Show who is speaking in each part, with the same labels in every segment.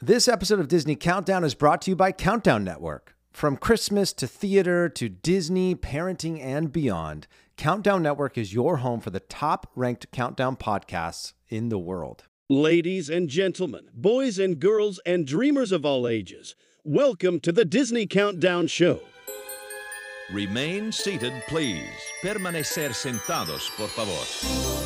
Speaker 1: This episode of Disney Countdown is brought to you by Countdown Network. From Christmas to theater to Disney, parenting, and beyond, Countdown Network is your home for the top ranked countdown podcasts in the world.
Speaker 2: Ladies and gentlemen, boys and girls, and dreamers of all ages, welcome to the Disney Countdown Show.
Speaker 3: Remain seated, please. Permanecer sentados, por favor.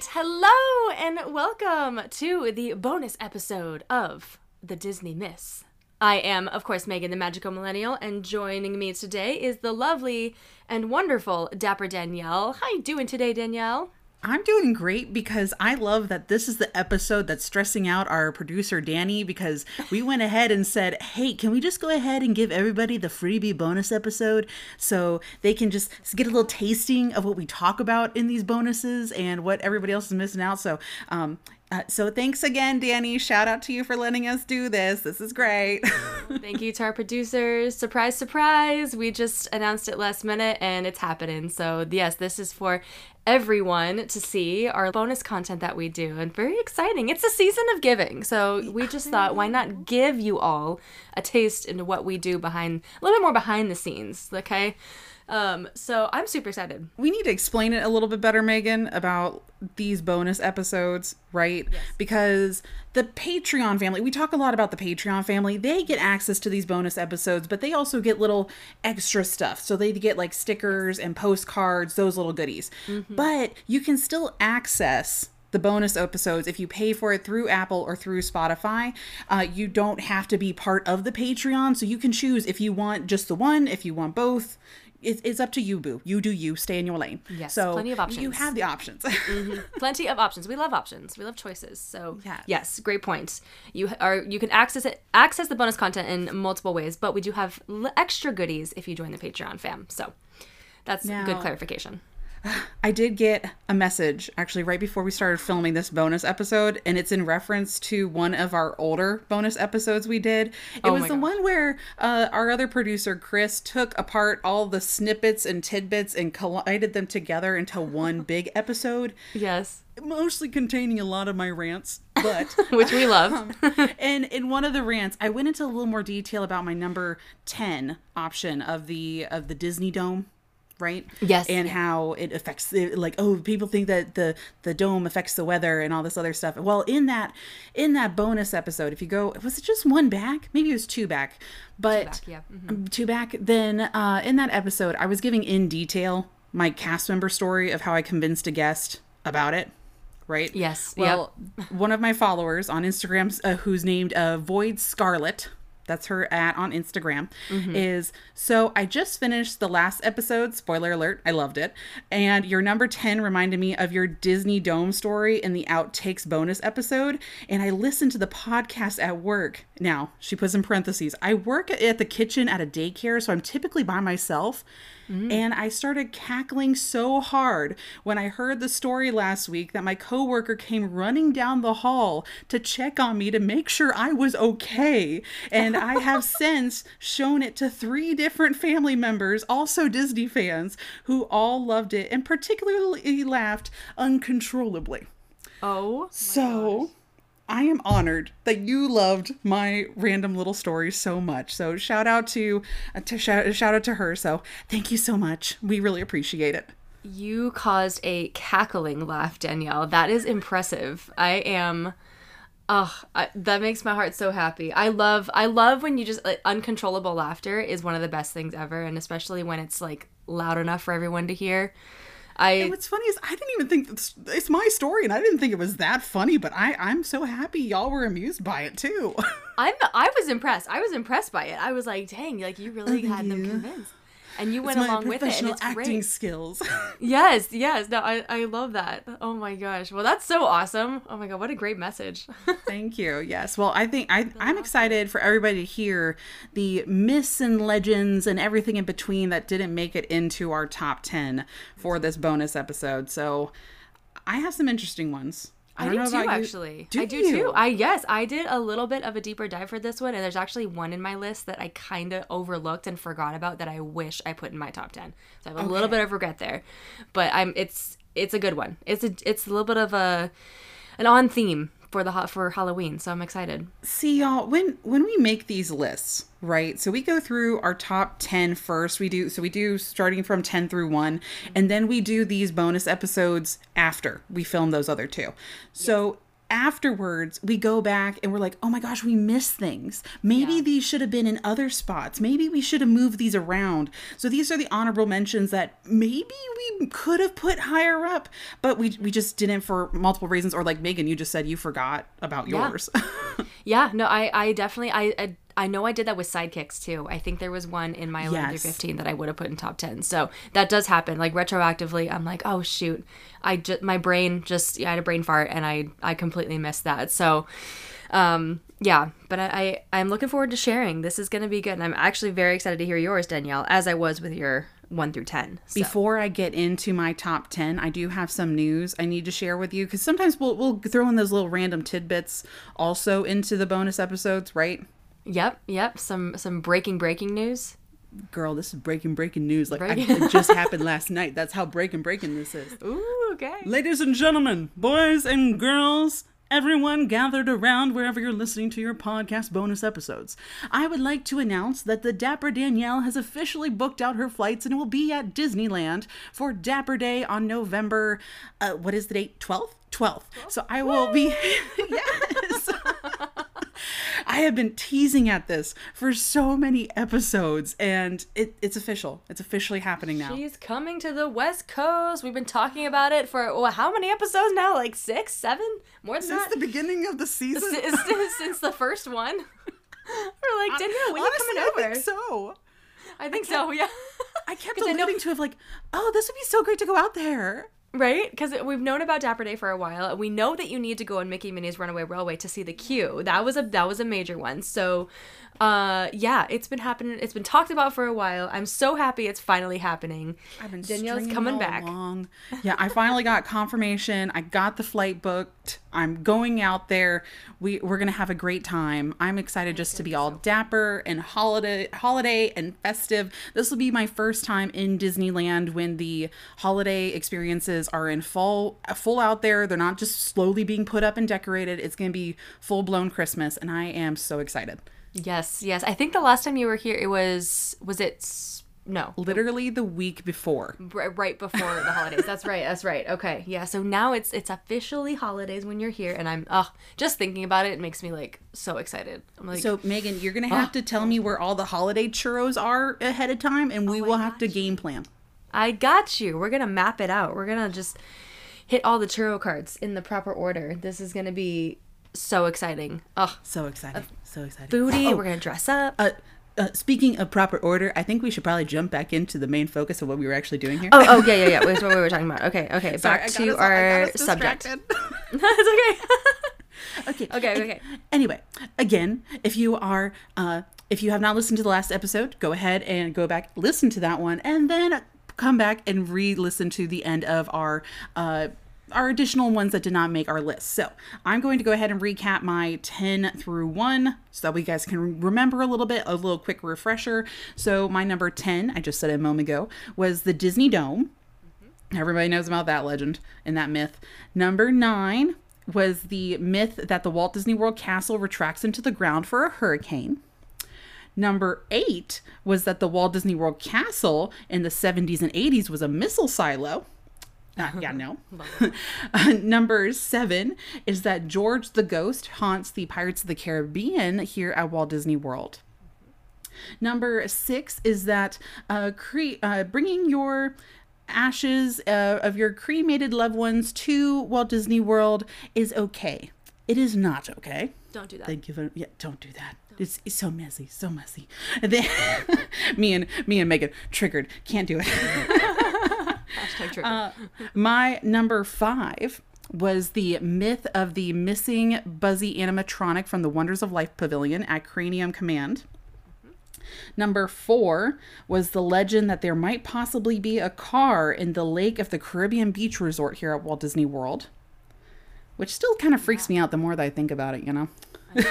Speaker 4: Right, hello and welcome to the bonus episode of the Disney Myths. I am, of course, Megan the Magical Millennial, and joining me today is the lovely and wonderful Dapper Danielle. How you doing today, Danielle?
Speaker 5: I'm doing great because I love that this is the episode that's stressing out our producer Danny because we went ahead and said, "Hey, can we just go ahead and give everybody the freebie bonus episode so they can just get a little tasting of what we talk about in these bonuses and what everybody else is missing out." So, um, uh, so thanks again, Danny. Shout out to you for letting us do this. This is great.
Speaker 4: Thank you to our producers. Surprise, surprise. We just announced it last minute and it's happening. So, yes, this is for everyone to see our bonus content that we do and very exciting. It's a season of giving. So, we just thought why not give you all a taste into what we do behind a little bit more behind the scenes, okay? Um, so I'm super excited.
Speaker 5: we need to explain it a little bit better, Megan, about these bonus episodes, right? Yes. Because the Patreon family, we talk a lot about the Patreon family. They get access to these bonus episodes, but they also get little extra stuff. So they get like stickers and postcards, those little goodies. But you can still access the bonus episodes if you pay for it through apple or through spotify uh, you don't have to be part of the patreon so you can choose if you want just the one if you want both it's, it's up to you boo you do you stay in your lane
Speaker 4: Yes,
Speaker 5: so
Speaker 4: plenty of options.
Speaker 5: you have the options mm-hmm.
Speaker 4: plenty of options. We love options. We love choices. So
Speaker 5: Yeah.
Speaker 4: yes, great point. You are you can access it access the bonus content in multiple ways, but we do have l- extra goodies if you join the Patreon fam. So that's good clarification.
Speaker 5: i did get a message actually right before we started filming this bonus episode and it's in reference to one of our older bonus episodes we did it
Speaker 4: Oh
Speaker 5: was the
Speaker 4: gosh.
Speaker 5: one where uh, our other producer chris took apart all the snippets and tidbits and collided them together into one big episode
Speaker 4: Yes,
Speaker 5: mostly containing a lot of my rants but
Speaker 4: which we love.
Speaker 5: and in one of the rants i went into a little more detail about my number 10 option of the of the disney dome right?
Speaker 4: Yes.
Speaker 5: and how it affects it, like oh people think that the the dome affects the weather and all this other stuff. Well in that in that bonus episode if you go was it just one back? Maybe it was two back. But
Speaker 4: back, yeah.
Speaker 5: um, two back then uh in that episode i was giving in detail my cast member story of how i convinced a guest about it right?
Speaker 4: Yes,
Speaker 5: well one of my followers on instagram uh, who's named uh, void scarlet that's her at on instagram mm-hmm. is so i just finished the last episode spoiler alert i loved it and your number 10 reminded me of your disney dome story in the outtakes bonus episode and i listened to the podcast at work. Now she puts in parentheses i work at the kitchen at a daycare so i'm typically by myself Mm. and I started cackling so hard when I heard the story last week that my coworker came running down the hall to check on me to make sure I was okay. And I have since shown it to three different family members, also Disney fans, who all loved it and particularly laughed uncontrollably.
Speaker 4: Oh,
Speaker 5: So I am honored that you loved my random little story so much. So shout out to, uh, to shout, shout out to her. So thank you so much. We really appreciate it.
Speaker 4: you caused a cackling laugh, Danielle. That is impressive. I am. Oh, I, that makes my heart so happy. I love, I love when you just like, uncontrollable laughter is one of the best things ever, and especially when it's like loud enough for everyone to hear. I
Speaker 5: And what's funny is I didn't even think it's, it's my story, and I didn't think it was that funny. But I I'm so happy y'all were amused by it too.
Speaker 4: I'm I was impressed. I was impressed by it. I was like, dang, like you really had them convinced. And you went along with it, and it's
Speaker 5: acting
Speaker 4: great.
Speaker 5: skills.
Speaker 4: Yes, yes. No, I, I love that. Oh my gosh. Well, that's so awesome. Oh my god, what a great message.
Speaker 5: Thank you. Yes. Well, I think I I'm excited for everybody to hear the myths and legends and everything in between that didn't make it into our top 10 for this bonus episode. So, I have some interesting ones. I,
Speaker 4: I, do too, actually.
Speaker 5: Do
Speaker 4: I do
Speaker 5: you?
Speaker 4: too. I yes, I did a little bit of a deeper dive for this one, and there's actually one in my list that I kind of overlooked and forgot about that I wish I put in my top ten. So I have a little bit of regret there, but I'm it's it's a good one. It's a it's a little bit of a an on theme for the for Halloween, so I'm excited.
Speaker 5: See y'all when when we make these lists, right? So we go through our top 10 first. We do so we do starting from 10 through 1 and then we do these bonus episodes after we film those other two. So afterwards we go back and we're like, "Oh my gosh, we missed things. Maybe these should have been in other spots. Maybe we should have moved these around." So these are the honorable mentions that maybe we could have put higher up, but we we just didn't for multiple reasons or like Megan, you just said you forgot about
Speaker 4: Yeah.
Speaker 5: yours.
Speaker 4: Yeah, no, I I definitely I. I I know I did that with sidekicks too. I think there was one in my 11
Speaker 5: Yes.
Speaker 4: through 15 that I would have put in top 10. So that does happen. Like retroactively, I'm like, oh shoot, I just my brain just yeah, I had a brain fart and I I completely missed that. So, um, yeah. But I, I I'm looking forward to sharing. This is gonna be good, and I'm actually very excited to hear yours, Danielle, as I was with your one through 10. So.
Speaker 5: Before I get into my top 10, I do have some news I need to share with you because sometimes we'll, we'll throw in those little random tidbits also into the bonus episodes, right?
Speaker 4: Yep, yep. Some some breaking breaking news.
Speaker 5: Girl, this is breaking, breaking news. Like, I, it just happened last night. That's how breaking, breaking this is.
Speaker 4: Ooh, okay.
Speaker 5: Ladies and gentlemen, boys and girls, everyone gathered around wherever you're listening to your podcast bonus episodes. I would like to announce that the Dapper Danielle has officially booked out her flights and will be at Disneyland for Dapper Day on November, uh, what is the date? 12th? 12th. So I will be, yes. I have been teasing at this for so many episodes, and it, it's official. It's officially happening now.
Speaker 4: She's coming to the West Coast. We've been talking about it for well, how many episodes now? Like six, seven, more than
Speaker 5: Since
Speaker 4: that.
Speaker 5: the beginning of the season,
Speaker 4: since, since- since the first one. We're like, Danielle, when you
Speaker 5: Honestly,
Speaker 4: coming over?
Speaker 5: I think so.
Speaker 4: I think so. Yeah.
Speaker 5: I kept
Speaker 4: 'Cause I know-
Speaker 5: alluding to it like, oh, this would be so great to go out there.
Speaker 4: Right? Because we've known about Dapper Day for a while. and We know that you need to go on Mickey Minnie's Runaway Railway to see the queue. That was a that was a major one. So, uh, yeah, it's been happening. It's been talked about for a while. I'm so happy it's finally happening.
Speaker 5: I've been
Speaker 4: Danielle's coming back.
Speaker 5: along. Yeah, I finally got confirmation. I got the flight booked. I'm going out there. We we're gonna have a great time. I'm excited just to be all dapper and holiday holiday and festive. This will be my first time in Disneyland when the holiday experiences are in full full out there. They're not just slowly being put up and decorated. It's gonna be full blown Christmas, and I am so excited.
Speaker 4: Yes, yes. I think the last time you were here, it was was it no
Speaker 5: Literally the week before.
Speaker 4: right before the holidays. That's right. That's right. Okay. Yeah. So now it's it's officially holidays when you're here, and I'm oh just thinking about it, it makes me like so excited. I'm like,
Speaker 5: So Megan, you're gonna have to tell me where all the holiday churros are ahead of time, and oh we will have to game plan.
Speaker 4: I got you. We're gonna map it out. We're gonna just hit all the churro cards in the proper order. This is gonna be so exciting. Oh,
Speaker 5: So excited! So excited!
Speaker 4: booty.
Speaker 5: Oh,
Speaker 4: We're gonna dress up.
Speaker 5: uh, uh, speaking of proper order, I think we should probably jump back into the main focus of what we were actually doing here.
Speaker 4: oh, oh yeah, yeah, yeah. That's what we were talking about. Okay, okay.
Speaker 5: Sorry,
Speaker 4: Back to
Speaker 5: us-
Speaker 4: our subject.
Speaker 5: distracted.
Speaker 4: it's okay.
Speaker 5: okay.
Speaker 4: Okay, okay.
Speaker 5: Anyway, again, if you are, uh, if you have not listened to the last episode, go ahead and go back, listen to that one, and then come back and re-listen to the end of our. Uh, our additional ones that did not make our list. So I'm going to go ahead and recap my 10 through 1 so that we guys can remember a little bit, a little quick refresher. So my number 10, I just said it a moment ago, was the Disney Dome. Mm-hmm. Everybody knows about that legend and that myth. Number nine was the myth that the Walt Disney World castle retracts into the ground for a hurricane. Number eight was that the Walt Disney World castle in the 70s and 80s was a missile silo. Uh, yeah, no. Uh, number seven is that George the Ghost haunts the Pirates of the Caribbean here at Walt Disney World. Number six is that uh, cre- uh, bringing your ashes uh, of your cremated loved ones to Walt Disney World is okay. It is not okay.
Speaker 4: Don't do that.
Speaker 5: They give it. Yeah, don't do that. It's, it's so messy, so messy. Me and me and Megan triggered. Can't do it.
Speaker 4: Hashtag trigger.
Speaker 5: Uh, my number five was the myth of the missing Buzzy animatronic from the Wonders of Life Pavilion at Cranium Command. Number four was the legend that there might possibly be a car in the lake of the Caribbean Beach Resort here at Walt Disney World. which still kind of freaks me out the more that I think about it. You know,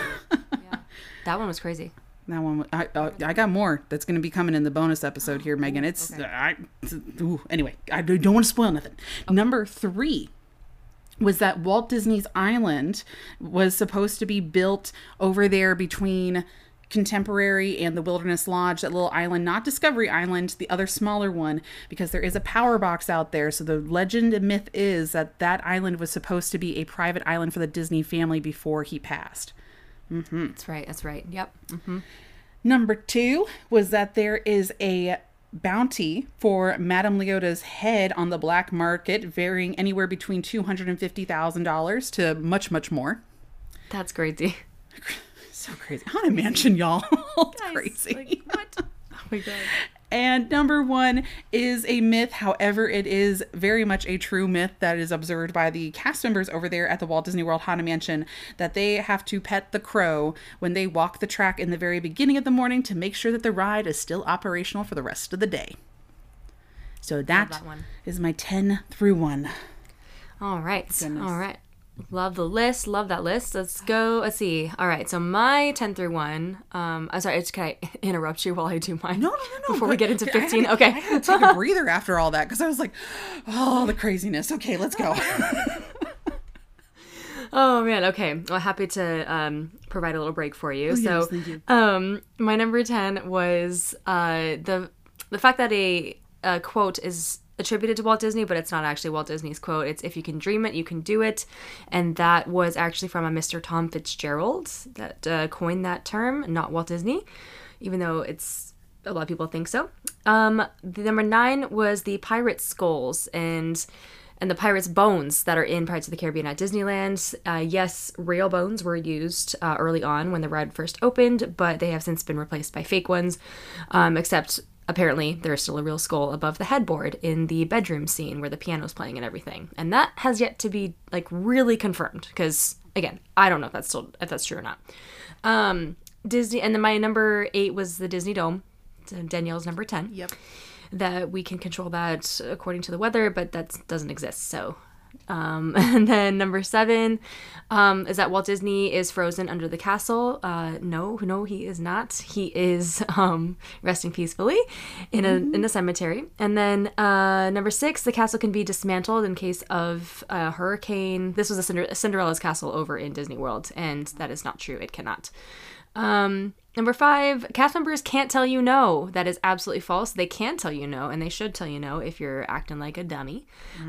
Speaker 4: That one was crazy.
Speaker 5: That one. I uh, I got more that's going to be coming in the bonus episode here, Megan. It's I, ooh, anyway. I don't want to spoil nothing. Number three was that Walt Disney's Island was supposed to be built over there between Contemporary and the Wilderness Lodge, that little island, not Discovery Island, the other smaller one, because there is a power box out there. So the legend and myth is that that island was supposed to be a private island for the Disney family before he passed. Mm-hmm.
Speaker 4: That's right. That's right. Yep. Mm-hmm.
Speaker 5: Number two was that there is a bounty for Madame Leota's head on the black market, varying anywhere between $250,000 to much, much more.
Speaker 4: That's crazy.
Speaker 5: So crazy. Haunted Mansion, y'all. It's crazy.
Speaker 4: Like, what? Oh my god.
Speaker 5: And number one is a myth. However, it is very much a true myth that is observed by the cast members over there at the Walt Disney World Haunted Mansion that they have to pet the crow when they walk the track in the very beginning of the morning to make sure that the ride is still operational for the rest of the day. So that
Speaker 4: that one.
Speaker 5: is my 10 through 1.
Speaker 4: All right.
Speaker 5: Goodness.
Speaker 4: All right. Love the list. Love that list. Let's go. Let's see. All right. So my 10 through 1. Um, I'm sorry. Can I interrupt you while I do mine?
Speaker 5: No, no, no, no.
Speaker 4: Before we get into
Speaker 5: I to-
Speaker 4: 15.
Speaker 5: I
Speaker 4: okay.
Speaker 5: had to take a breather after all that because I was like, oh, the craziness. Okay, let's go.
Speaker 4: Oh man, okay. Well, happy to um, provide a little break for you. so,
Speaker 5: Oh, yes, thank you.
Speaker 4: um, my number ten was uh, the the fact that a, a quote is attributed to Walt Disney, but it's not actually Walt Disney's quote. It's "If you can dream it, you can do it," and that was actually from a Mr. Tom Fitzgerald that uh, coined that term, not Walt Disney, even though it's a lot of people think so. Um, the number nine was the pirate skulls and and the pirates' bones that are in Pirates of the Caribbean at Disneyland. Uh, yes, real bones were used uh, early on when the ride first opened, but they have since been replaced by fake ones. Um, except apparently there's still a real skull above the headboard in the bedroom scene where the piano's playing and everything, and that has yet to be like really confirmed because again, I don't know if that's still if that's true or not. Um, Disney, and then my number eight was the Disney Dome. Danielle's number ten
Speaker 5: yep.
Speaker 4: that we can control that according to the weather, but that doesn't exist. So, um, and then number seven um, is that Walt Disney is frozen under the castle. Uh, no, no, he is not. He is um, resting peacefully in a in a cemetery. And then uh, number six, the castle can be dismantled in case of a hurricane. This was a Cinder- Cinderella's castle over in Disney World, and that is not true. It cannot. Um, number five, cast members can't tell you no. That is absolutely false. They can tell you no, and they should tell you no if you're acting like a dummy.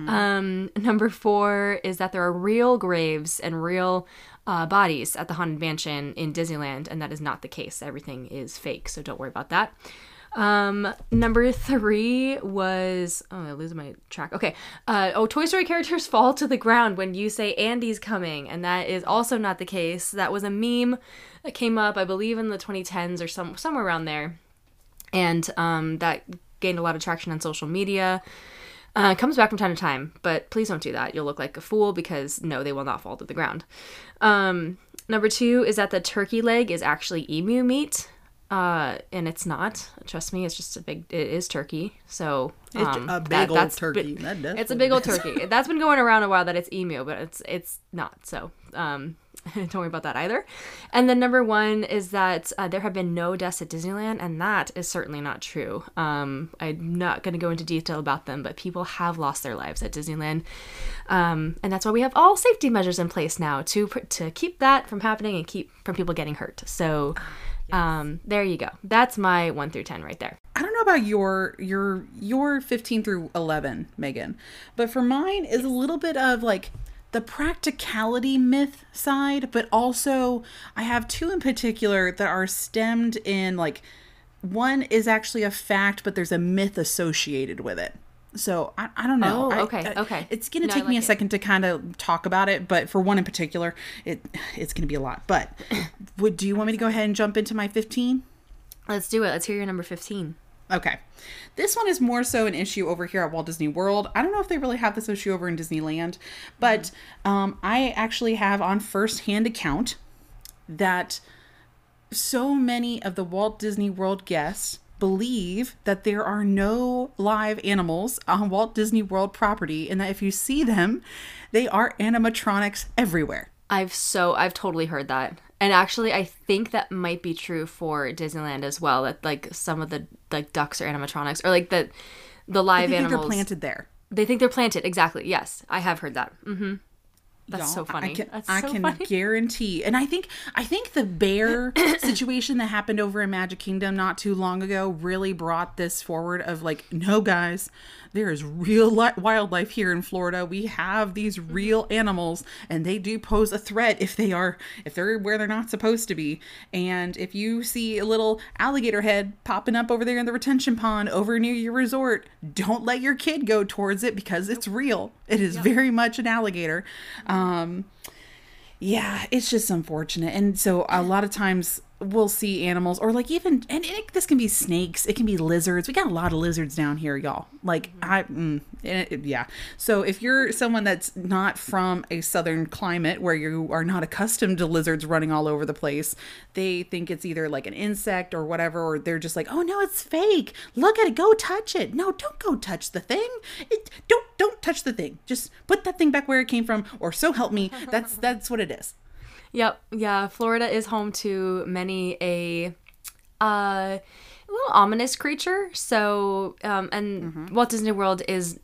Speaker 4: Um, number four is that there are real graves and real uh, bodies at the Haunted Mansion in Disneyland, and that is not the case. Everything is fake, so don't worry about that. Um, number three was oh, I lose my track. Okay. Uh, oh, Toy Story characters fall to the ground when you say Andy's coming, and that is also not the case. That was a meme that came up, I believe, in the 2010s or some somewhere around there, and um, that gained a lot of traction on social media. Uh, comes back from time to time, but please don't do that. You'll look like a fool because no, they will not fall to the ground. Um, number two is that the turkey leg is actually emu meat. Uh, and it's not. Trust me, it's just a big. It is turkey. So
Speaker 5: It's
Speaker 4: um,
Speaker 5: a big
Speaker 4: that-
Speaker 5: old turkey.
Speaker 4: been-
Speaker 5: that
Speaker 4: it's a big old turkey. That's been going around a while that it's emu, but it's it's not. So um, don't worry about that either. And then number one is that uh, there have been no deaths at Disneyland, and that is certainly not true. Um, I'm not going to go into detail about them, but people have lost their lives at Disneyland, um, and that's why we have all safety measures in place now to to keep that from happening and keep from people getting hurt. So. Um, there you go. That's my one through ten right there.
Speaker 5: I don't know about your your your 15 through 11, Megan, but for mine is a little bit of like the practicality myth side, but also I have two in particular that are stemmed in like one is actually a fact, but there's a myth associated with it. So I, I don't know.
Speaker 4: Oh, okay,
Speaker 5: I-
Speaker 4: okay.
Speaker 5: It's gonna
Speaker 4: No, I
Speaker 5: take me a
Speaker 4: it.
Speaker 5: second to kind of talk about it, but for one in particular, it it's gonna be a lot. But would do you want me to go ahead and jump into my 15?
Speaker 4: Let's do it. Let's hear your number fifteen.
Speaker 5: Okay. This one is more so an issue over here at Walt Disney World. I don't know if they really have this issue over in Disneyland, but um, I actually have on first-hand account that so many of the Walt Disney World guests believe that there are no live animals on Walt Disney World property and that if you see them, they are animatronics everywhere.
Speaker 4: I've so I've totally heard that. And actually I think that might be true for Disneyland as well. That like some of the like ducks are animatronics or like the the live animals
Speaker 5: they're planted there.
Speaker 4: They think they're planted. Exactly. Yes. I have heard that. hmm That's so
Speaker 5: Y'all,
Speaker 4: funny.
Speaker 5: I can,
Speaker 4: That's
Speaker 5: I
Speaker 4: so
Speaker 5: can
Speaker 4: funny.
Speaker 5: guarantee, and I think I think the bear situation that happened over in Magic Kingdom not too long ago really brought this forward. Of like, no, guys, there is real li- wildlife here in Florida. We have these real animals, and they do pose a threat if they are if they're where they're not supposed to be. And if you see a little alligator head popping up over there in the retention pond over near your resort, don't let your kid go towards it because it's real. It is very much an alligator. Um, Um, yeah, it's just unfortunate. And so a lot of times we'll see animals or like even and it, this can be snakes, it can be lizards. We got a lot of lizards down here, y'all. Like mm-hmm. I mm, it- it- yeah. So if you're someone that's not from a southern climate where you are not accustomed to lizards running all over the place, they think it's either like an insect or whatever or they're just like, "Oh no, it's fake. Look at it. Go touch it." No, don't go touch the thing. It, don't don't touch the thing. Just put that thing back where it came from or so help me. That's that's what it is.
Speaker 4: Yep. Yeah. Florida is home to many a uh, little ominous creature. So, um, and
Speaker 5: Mm-hmm.
Speaker 4: Walt Disney World is,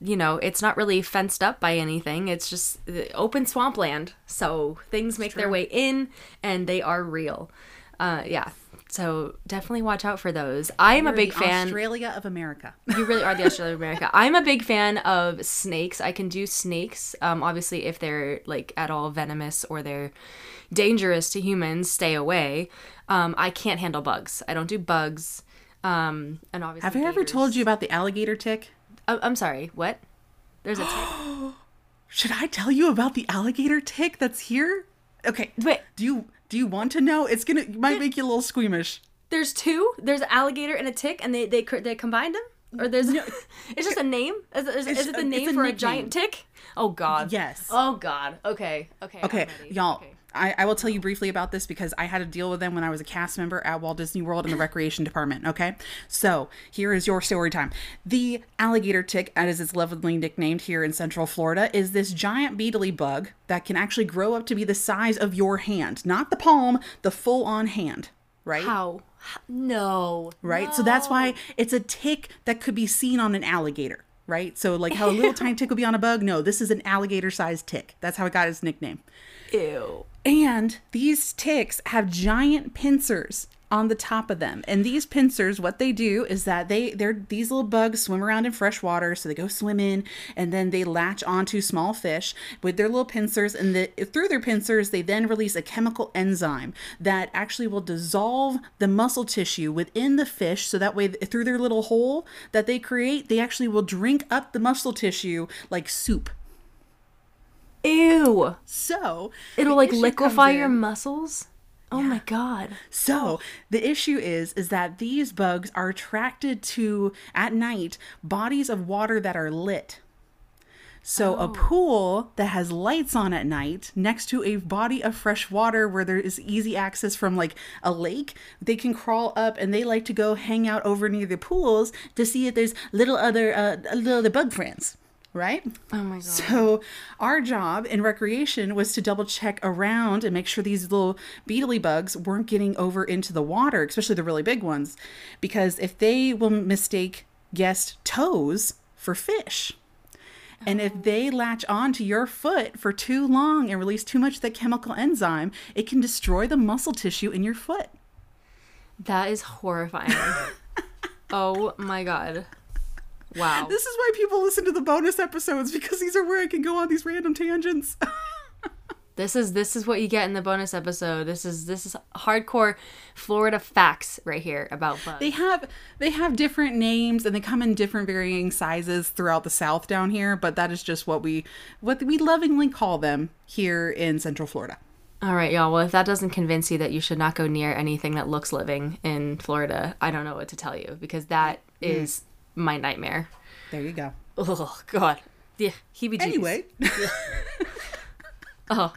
Speaker 4: you know, it's not really fenced up by anything. It's just uh, open swampland. So things make their way in, and they are real. Uh, yeah. So definitely watch out for those. I am a big
Speaker 5: the
Speaker 4: fan.
Speaker 5: Australia of America.
Speaker 4: You really are the Australia of America. I'm a big fan of snakes. I can do snakes. Um, obviously, if they're like at all venomous or they're dangerous to humans, stay away. Um, I can't handle bugs. I don't do bugs. Um, and obviously,
Speaker 5: Have I ever told you about the alligator tick?
Speaker 4: I- I'm sorry. What? There's a tick.
Speaker 5: Should I tell you about the alligator tick that's here? Okay.
Speaker 4: Wait.
Speaker 5: Do you do you want to know? It's gonna it might make you a little squeamish.
Speaker 4: There's two. There's an alligator and a tick, and they they they combined them. Or there's no, it's just a name. Is, it- is, is it the name
Speaker 5: a
Speaker 4: for a
Speaker 5: nickname.
Speaker 4: giant tick? Oh God.
Speaker 5: Yes.
Speaker 4: Oh God. Okay. Okay. I'm
Speaker 5: Okay,
Speaker 4: ready.
Speaker 5: y'all.
Speaker 4: Okay.
Speaker 5: I, I will tell you briefly about this because I had to deal with them when I was a cast member at Walt Disney World in the recreation department. Okay, so here is your story time. The alligator tick, as it's lovingly nicknamed here in Central Florida, is this giant beetly bug that can actually grow up to be the size of your hand, not the palm, the full-on hand. Right.
Speaker 4: How? No.
Speaker 5: right? So that's why it's a tick that could be seen on an alligator, right? So like how a little tiny tick would be on a bug. No, this is an alligator-sized tick. That's how it got its nickname.
Speaker 4: Ew.
Speaker 5: And these ticks have giant pincers on the top of them. And these pincers, what they do is that they they're these little bugs swim around in fresh water, so they go swim in and then they latch onto small fish with their little pincers and the, through their pincers they then release a chemical enzyme that actually will dissolve the muscle tissue within the fish so that way through their little hole that they create, they actually will drink up the muscle tissue like soup.
Speaker 4: Ew.
Speaker 5: So,
Speaker 4: It'll like liquefy your muscles. Oh my god.
Speaker 5: So the issue is is that these bugs are attracted to at night bodies of water that are lit. So a pool that has lights on at night next to a body of fresh water where there is easy access from like a lake, they can crawl up and they like to go hang out over near the pools to see if there's little other uh, little other bug friends, right?
Speaker 4: Oh my god.
Speaker 5: So our job in recreation was to double check around and make sure these little beetly bugs weren't getting over into the water, especially the really big ones, because if they will mistake guest toes for fish. And if oh. they latch onto your foot for too long and release too much of that chemical enzyme, it can destroy the muscle tissue in your foot.
Speaker 4: That is horrifying. oh my god. Wow.
Speaker 5: This is why people listen to the bonus episodes because these are where I can go on these random tangents.
Speaker 4: This is this is what you get in the bonus episode. This is this is hardcore Florida facts right here about bugs.
Speaker 5: they have they have different names and they come in different varying sizes throughout the south down here but that is just what we what we lovingly call them here in central florida
Speaker 4: All right, y'all. Well, if that doesn't convince you that you should not go near anything that looks living in Florida, I don't know what to tell you because that mm. is my nightmare.
Speaker 5: there you go
Speaker 4: Oh God. Yeah, heebie-jeebies.
Speaker 5: anyway
Speaker 4: Oh.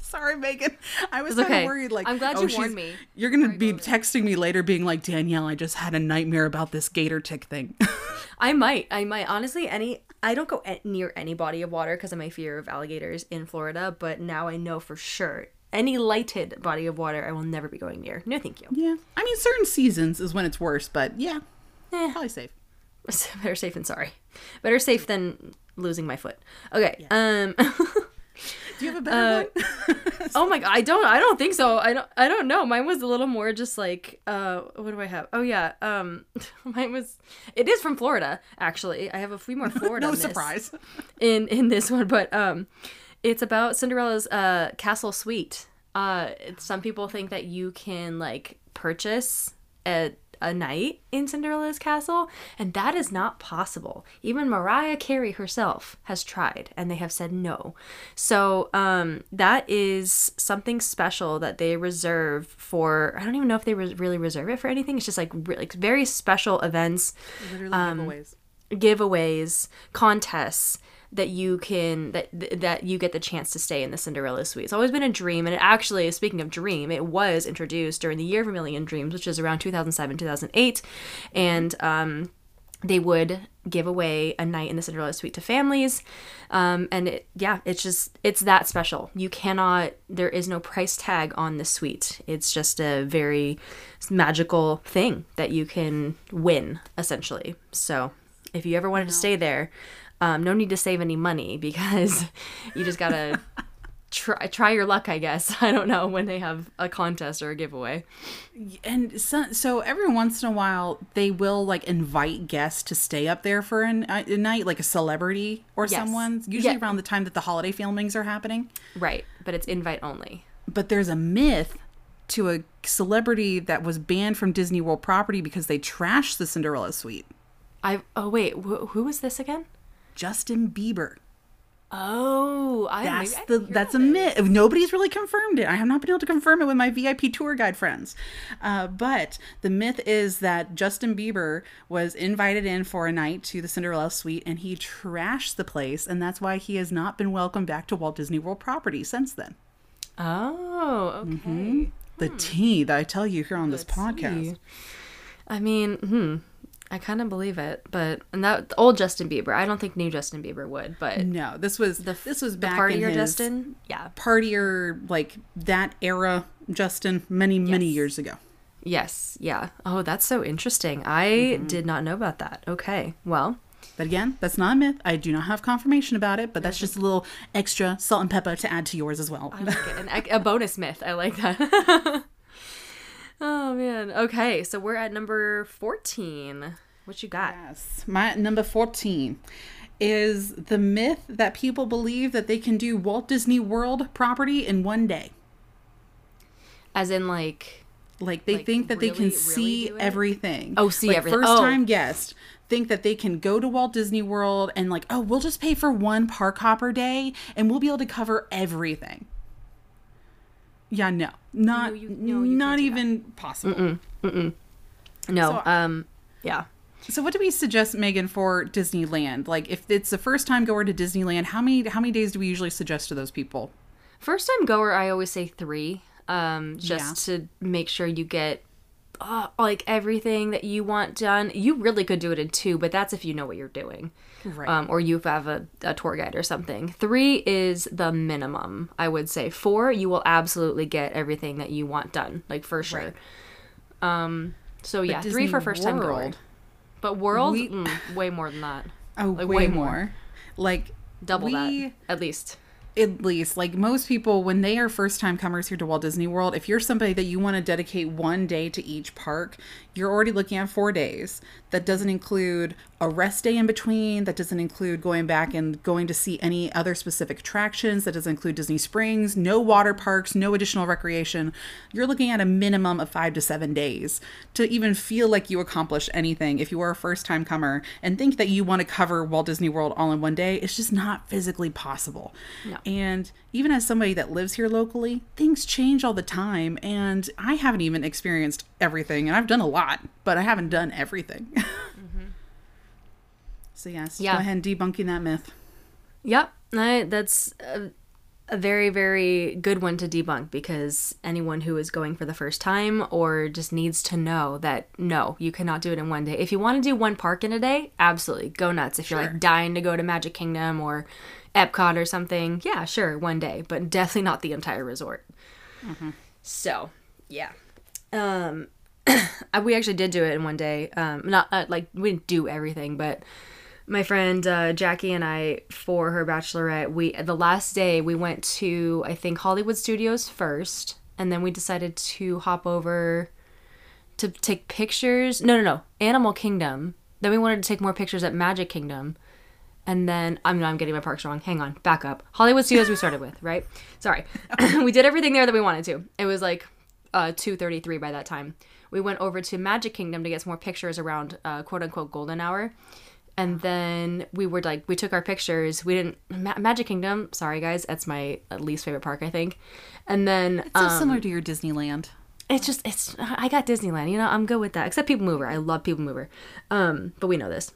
Speaker 5: Sorry, Megan. I was kind of
Speaker 4: okay.
Speaker 5: worried. Like,
Speaker 4: I'm glad
Speaker 5: oh,
Speaker 4: you warned me
Speaker 5: You're gonna be
Speaker 4: go
Speaker 5: texting me later, being like, Danielle, I just had a nightmare about this gator tick thing.
Speaker 4: I might. I might. Honestly, any. I don't go near any body of water because of my fear of alligators in Florida. But now I know for sure any lighted body of water, I will never be going near. No, thank you.
Speaker 5: yeah, I mean, certain seasons is when it's worse, but yeah,
Speaker 4: Eh.
Speaker 5: probably safe.
Speaker 4: Better safe than sorry. Better safe than losing my foot. Okay. Um.
Speaker 5: Do you have a better one?
Speaker 4: oh my god. I don't. I don't think so. I don't. I don't know. Mine was a little more just like. Uh. What do I have? Oh yeah. Um. Mine was. It is from Florida. Actually, I have a few more Florida.
Speaker 5: no surprise.
Speaker 4: in in this one, but um, it's about Cinderella's uh castle suite. Uh, some people think that you can like purchase a a night in Cinderella's castle, and that is not possible. Even Mariah Carey herself has tried, and they have said no. So um, that is something special that they reserve for. I don't even know if they re- really reserve it for anything. It's just like really like very special events
Speaker 5: Literally
Speaker 4: Um,
Speaker 5: giveaways.
Speaker 4: giveaways, contests that you can that that you get the chance to stay in the Cinderella suite. It's always been a dream, and it actually, speaking of dream, it was introduced during the Year of a Million Dreams, which is around 2007, 2008, and um, they would give away a night in the Cinderella suite to families, um, and it, yeah, it's just it's that special. You cannot, there is no price tag on the suite. It's just a very magical thing that you can win essentially. So if you ever wanted to stay there, um, no need to save any money because you just gotta try try your luck. I guess I don't know when they have a contest or a giveaway.
Speaker 5: And so, so every once in a while, they will like invite guests to stay up there for an, a night, like a celebrity or
Speaker 4: Yes.
Speaker 5: someone. Usually
Speaker 4: Yeah.
Speaker 5: around the time that the holiday filmings are happening.
Speaker 4: Right, but it's invite only.
Speaker 5: But there's a myth to a celebrity that was banned from Disney World property because they trashed the Cinderella suite.
Speaker 4: I oh wait, wh- who was this again?
Speaker 5: Justin Bieber.
Speaker 4: Oh, I
Speaker 5: That's the that's a
Speaker 4: it.
Speaker 5: myth. Nobody's really confirmed it. I have not been able to confirm it with my VIP tour guide friends. Uh, but the myth is that Justin Bieber was invited in for a night to the Cinderella suite and he trashed the place, and that's why he has not been welcomed back to Walt Disney World property since then.
Speaker 4: Oh, okay.
Speaker 5: Mm-hmm. The tea that I tell you here on this podcast.
Speaker 4: tea. I mean, hmm. I kind of believe it, but and that old Justin Bieber. I don't think new Justin Bieber would, but
Speaker 5: No, this was the this was
Speaker 4: the
Speaker 5: back
Speaker 4: partier
Speaker 5: in his
Speaker 4: Justin. Yeah.
Speaker 5: partier like that era Justin many many years ago.
Speaker 4: Yes. Yeah. Oh, that's so interesting. I
Speaker 5: Mm-hmm.
Speaker 4: did not know about that. Okay. Well,
Speaker 5: But again, that's not a myth. I do not have confirmation about it, but that's just a little extra salt and pepper to add to yours as well.
Speaker 4: I like it. An, a bonus myth. I like that. oh man. Okay, so we're at number fourteen. What you got?
Speaker 5: Yes. My number 14 is the myth that people believe that they can do Walt Disney World property in one day.
Speaker 4: As in, like,
Speaker 5: Like they
Speaker 4: Like,
Speaker 5: think that they can
Speaker 4: really
Speaker 5: see everything.
Speaker 4: Oh, see
Speaker 5: like,
Speaker 4: everything.
Speaker 5: First
Speaker 4: Oh.
Speaker 5: time guests think that they can go to Walt Disney World and like, oh, we'll just pay for one park hopper day and we'll be able to cover everything. Yeah, no, not
Speaker 4: you- no, you
Speaker 5: not
Speaker 4: do that.
Speaker 5: even possible.
Speaker 4: no.
Speaker 5: So-
Speaker 4: um. Yeah.
Speaker 5: So, what do we suggest, Megan, for Disneyland? Like, if it's the first time goer to Disneyland, how many how many days do we usually suggest to those people?
Speaker 4: First time goer, I always say three, um, just to make sure you get uh, like everything that you want done. You really could do it in two, but that's if you know what you're doing,
Speaker 5: Right.
Speaker 4: um, or you have a, a tour guide or something. Three is the minimum, I would say. Four, you will absolutely get everything that you want done, like for sure. Um, so yeah, three for first time.
Speaker 5: World-
Speaker 4: But world,
Speaker 5: We-
Speaker 4: mm, way more than that.
Speaker 5: Oh,
Speaker 4: Like,
Speaker 5: way,
Speaker 4: way
Speaker 5: more.
Speaker 4: more.
Speaker 5: Like
Speaker 4: Double
Speaker 5: we,
Speaker 4: that, at least.
Speaker 5: At least like most people when they are first time comers here to Walt Disney World, if you're somebody that you want to dedicate one day to each park, you're already looking at 4 days. That doesn't include a rest day in between, that doesn't include going back and going to see any other specific attractions, that doesn't include Disney Springs, no water parks, no additional recreation. You're looking at a minimum of 5 to 7 days to even feel like you accomplished anything if you are a first time comer and think that you want to cover Walt Disney World all in one day. It's just not physically possible.
Speaker 4: No.
Speaker 5: And even as somebody that lives here locally, things change all the time. And I haven't even experienced everything. And I've done a lot, but I haven't done everything. So, yes,
Speaker 4: Yeah.
Speaker 5: go ahead and debunking that myth.
Speaker 4: Yep, I, that's uh, a very, very good one to debunk because anyone who is going for the first time or just needs to know that no, you cannot do it in one day. If you want to do one park in a day, absolutely go nuts. If you're like dying to go to Magic Kingdom or Epcot or something, yeah, sure, one day, but definitely not the entire resort. So, yeah. Um, we actually did do it in one day. Um, not uh, like we didn't do everything, but my friend uh, Jackie and I, for her bachelorette, we the last day we went to I think Hollywood Studios first, and then we decided to hop over to take pictures. No, no, no, Animal Kingdom. Then we wanted to take more pictures at Magic Kingdom. And then I'm no, I'm getting my parks wrong. Hang on, back up. Hollywood Studios we started with, right? Sorry, we did everything there that we wanted to. It was like uh, 2:33 by that time. We went over to Magic Kingdom to get some more pictures around uh, quote unquote golden hour, and then we were like we took our pictures. We didn't Ma- Magic Kingdom. Sorry guys, that's my least favorite park I think. And then
Speaker 5: So
Speaker 4: um,
Speaker 5: similar to your Disneyland.
Speaker 4: it's just it's I got Disneyland. You know I'm good with that. Except People Mover. I love People Mover. Um, but we know this.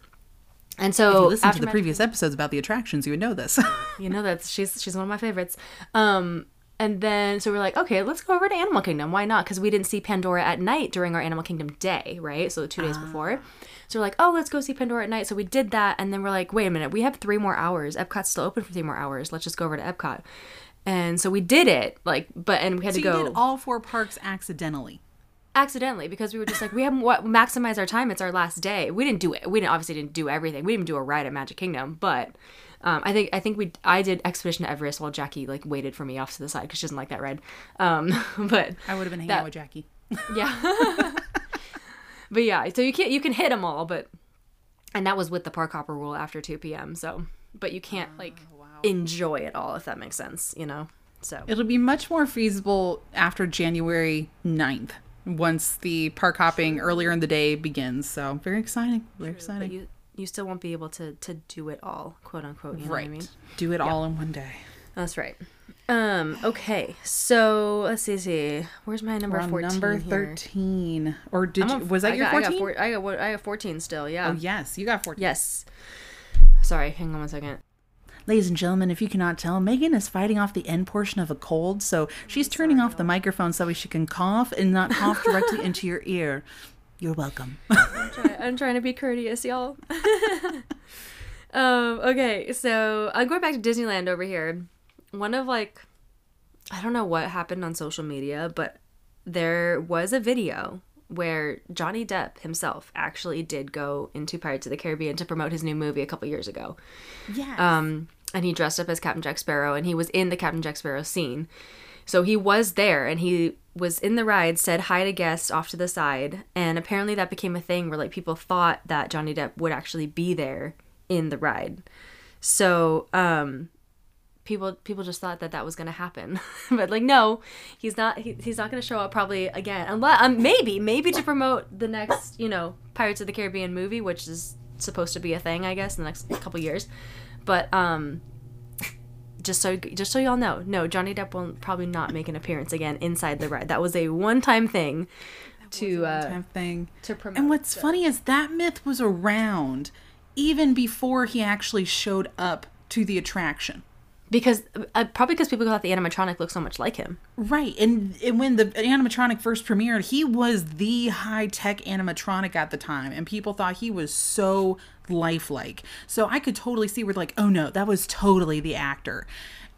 Speaker 4: And so
Speaker 5: If you listen to
Speaker 4: after
Speaker 5: the
Speaker 4: Magic
Speaker 5: previous episodes about the attractions, you would know this.
Speaker 4: you know that she's she's one of my favorites. Um, and then so we're like, okay, let's go over to Animal Kingdom. Why not? Because we didn't see Pandora at night during our Animal Kingdom day, right? So two days before. Ah. So we're like, oh, let's go see Pandora at night. So we did that, and then we're like, wait a minute, we have three more hours. Epcot's still open for three more hours. Let's just go over to Epcot. And so we did it, like, but and we had
Speaker 5: so
Speaker 4: to go
Speaker 5: did all four parks accidentally.
Speaker 4: accidentally because we were just like we haven't what maximize our time it's our last day we didn't do it we didn't obviously didn't do everything we didn't do a ride at magic kingdom but um, i think i think we i did expedition to everest while jackie like waited for me off to the side because she doesn't like that ride um, but
Speaker 5: I would have been hanging
Speaker 4: That-
Speaker 5: out with Jackie.
Speaker 4: yeah but yeah so you can't you can hit them all but and that was with the park hopper rule after 2 p.m so but you can't like enjoy it all if that makes sense you know so
Speaker 5: It'll be much more feasible after January 9th once the park hopping earlier in the day begins. So very exciting. Very exciting.
Speaker 4: you you still won't be able to to do it all quote unquote you know what i mean
Speaker 5: Do it all in one day.
Speaker 4: That's right. Um. Okay. So let's see. see. Where's my number fourteen?
Speaker 5: number
Speaker 4: here?
Speaker 5: 13. Or did
Speaker 4: I'm
Speaker 5: you,
Speaker 4: on-
Speaker 5: was that
Speaker 4: I
Speaker 5: your
Speaker 4: got, I
Speaker 5: 14?
Speaker 4: got, four, I got. I got fourteen still. Yeah.
Speaker 5: Oh, yes. You got 14.
Speaker 4: Yes. Sorry. Hang on one second.
Speaker 5: Ladies and gentlemen, if you cannot tell, Megan is fighting off the end portion of a cold, so she's turning off the microphone so she can cough and not cough directly into your ear. You're welcome.
Speaker 4: I'm trying to be courteous, y'all. um. Okay. So I'm going back to Disneyland over here. One of like, I don't know what happened on social media, but there was a video where Johnny Depp himself actually did go into Pirates of the Caribbean to promote his new movie a couple years ago.
Speaker 5: yes.
Speaker 4: Um, and he dressed up as Captain Jack Sparrow, and he was in the Captain Jack Sparrow scene. So he was there, and he was in the ride, said hi to guests off to the side, and apparently that became a thing where like people thought that Johnny Depp would actually be there in the ride. So um, people people just thought that that was going to happen, but like no, he's not. He, he's not going to show up probably again, unless um, maybe maybe to promote the next you know Pirates of the Caribbean movie, which is supposed to be a thing, I guess, in the next couple years. But um, just so just so y'all know, no, Johnny Depp will probably not make an appearance again inside the ride. That was a one time thing to uh,
Speaker 5: Time thing.
Speaker 4: to promote.
Speaker 5: And what's funny is that myth was around even before he actually showed up to the attraction.
Speaker 4: Because uh, probably because people thought the animatronic looked so much like him.
Speaker 5: Right. And, and when the animatronic first premiered, he was the high tech animatronic at the time. And people thought he was so lifelike. So I could totally see where, like, oh no, that was totally the actor.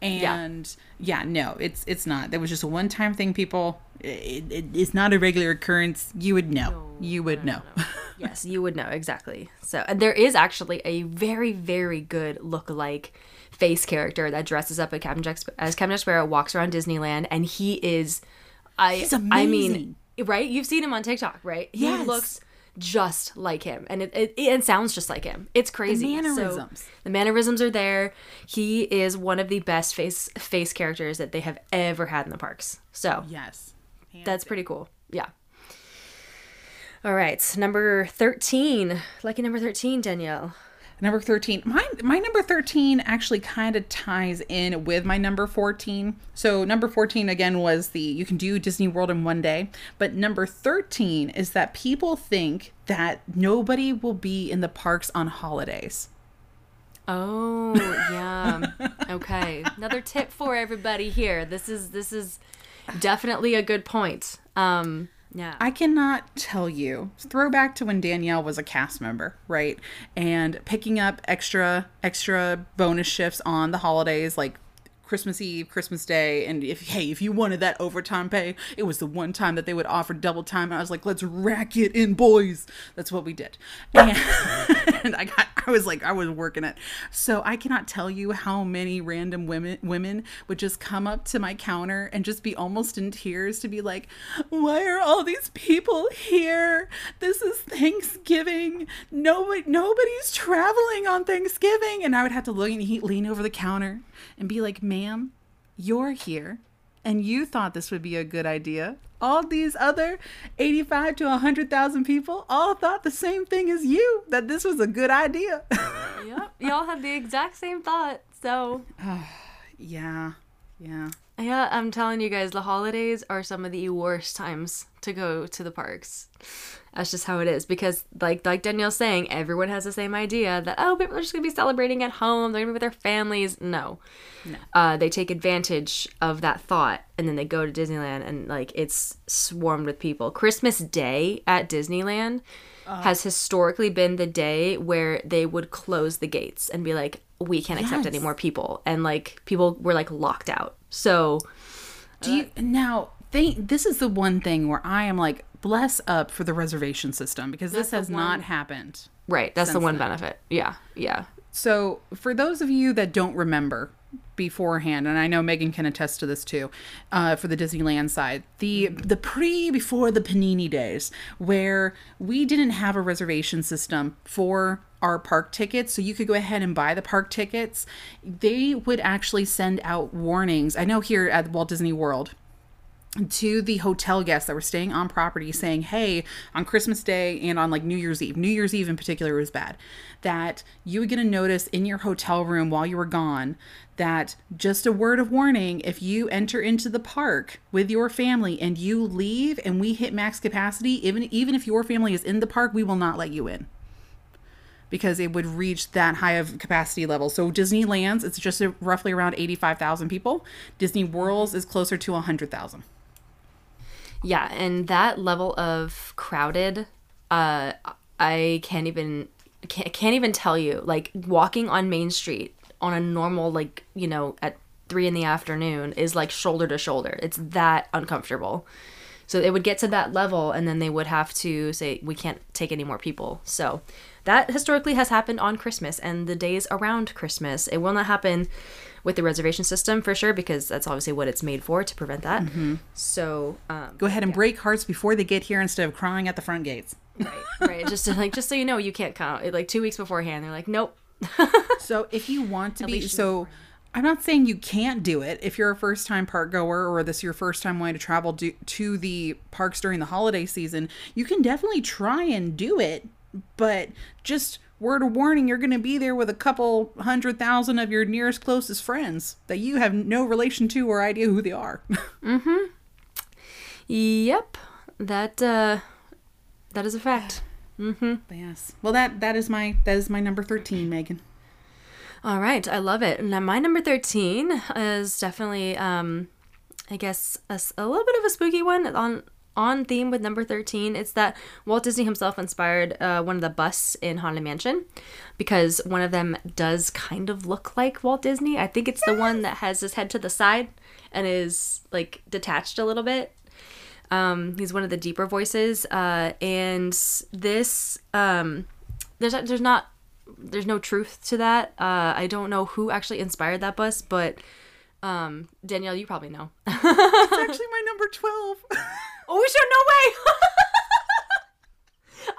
Speaker 5: And yeah, no, it's it's not. That was just a one time thing, people. It, it, it's not a regular occurrence. You would know. you would know.
Speaker 4: yes, you would know exactly. So, and there is actually a very, very good look-alike face character that dresses up as Captain Jack as Captain Jack Sparrow, walks around Disneyland, and he is, I,
Speaker 5: He's
Speaker 4: I mean,
Speaker 5: amazing.
Speaker 4: right? You've seen him on TikTok, right?
Speaker 5: Yes.
Speaker 4: He looks just like him, and it, it, it sounds just like him. It's crazy. So,
Speaker 5: mannerisms.
Speaker 4: the mannerisms are there. He is one of the best face face characters that they have ever had in the parks. So
Speaker 5: yes.
Speaker 4: that's pretty cool. Yeah. All right, number 13. Lucky number 13, Danielle.
Speaker 5: Number 13. My my number 13 actually kind of ties in with my number 14. So number 14 again was the you can do Disney World in one day, but number 13 is that people think that nobody will be in the parks on holidays.
Speaker 4: Oh, yeah. Okay, another tip for everybody here. This is this is definitely a good point. Um, yeah.
Speaker 5: I cannot tell you. Throwback to when Danielle was a cast member, right? And picking up extra extra bonus shifts on the holidays like Christmas Eve, Christmas Day, and if hey, if you wanted that overtime pay, it was the one time that they would offer double time. And I was like, let's rack it in, boys. That's what we did. And, and I got, I was like, I was working it. So I cannot tell you how many random women women would just come up to my counter and just be almost in tears to be like, why are all these people here? This is Thanksgiving. Nobody, nobody's traveling on Thanksgiving, and I would have to look and he lean over the counter and be like, ma'am, you're here and you thought this would be a good idea. All these other 85 to 100,000 people all thought the same thing as you, that this was a good idea.
Speaker 4: yep. Y'all had the exact same thought. So,
Speaker 5: yeah. Yeah.
Speaker 4: Yeah, I'm telling you guys, the holidays are some of the worst times to go to the parks. That's just how it is because, like, like Danielle's saying, everyone has the same idea that oh, people are just gonna be celebrating at home. They're gonna be with their families. No, no. Uh, they take advantage of that thought and then they go to Disneyland and like it's swarmed with people. Christmas Day at Disneyland uh, has historically been the day where they would close the gates and be like, we can't yes. accept any more people, and like people were like locked out. So,
Speaker 5: do you uh, now? They, this is the one thing where I am like, bless up for the reservation system because this has not happened.
Speaker 4: Right. That's the one then. benefit. Yeah. Yeah.
Speaker 5: So, for those of you that don't remember beforehand, and I know Megan can attest to this too, uh, for the Disneyland side, the the pre before the Panini days, where we didn't have a reservation system for our park tickets, so you could go ahead and buy the park tickets. They would actually send out warnings. I know here at Walt Disney World to the hotel guests that were staying on property saying, hey, on Christmas Day and on like New Year's Eve, New Year's Eve in particular was bad, that you would get a notice in your hotel room while you were gone that just a word of warning if you enter into the park with your family and you leave and we hit max capacity, even even if your family is in the park, we will not let you in because it would reach that high of capacity level. So Disneyland's it's just roughly around 85,000 people. Disney World's is closer to 100,000.
Speaker 4: Yeah, and that level of crowded, uh, I can't even can't, can't even tell you. Like walking on Main Street on a normal like you know at three in the afternoon is like shoulder to shoulder. It's that uncomfortable. So it would get to that level, and then they would have to say we can't take any more people. So that historically has happened on Christmas and the days around Christmas. It will not happen with the reservation system for sure because that's obviously what it's made for to prevent that. Mm-hmm. So um,
Speaker 5: go ahead and yeah. break hearts before they get here instead of crying at the front gates.
Speaker 4: Right, right. just to, like just so you know, you can't count like two weeks beforehand. They're like, nope.
Speaker 5: so if you want to be so. I'm not saying you can't do it if you're a first time park goer or this is your first time wanting to travel do, to the parks during the holiday season. You can definitely try and do it, but just word of warning, you're going to be there with a couple hundred thousand of your nearest closest friends that you have no relation to or idea who they are.
Speaker 4: mm-hmm. Yep. That uh that is a fact. Mm-hmm.
Speaker 5: Yes. Well that that is my that is my number 13, Megan.
Speaker 4: All right, I love it. Now my number 13 is definitely um I guess a, a little bit of a spooky one on on theme with number 13. It's that Walt Disney himself inspired uh, one of the busts in Haunted Mansion because one of them does kind of look like Walt Disney. I think it's the one that has his head to the side and is like detached a little bit. Um, he's one of the deeper voices. Uh, and this, um, there's, there's not, there's no truth to that. Uh, I don't know who actually inspired that bust, but um, Danielle, you probably know.
Speaker 5: it's actually my number 12.
Speaker 4: Oh, we should no way.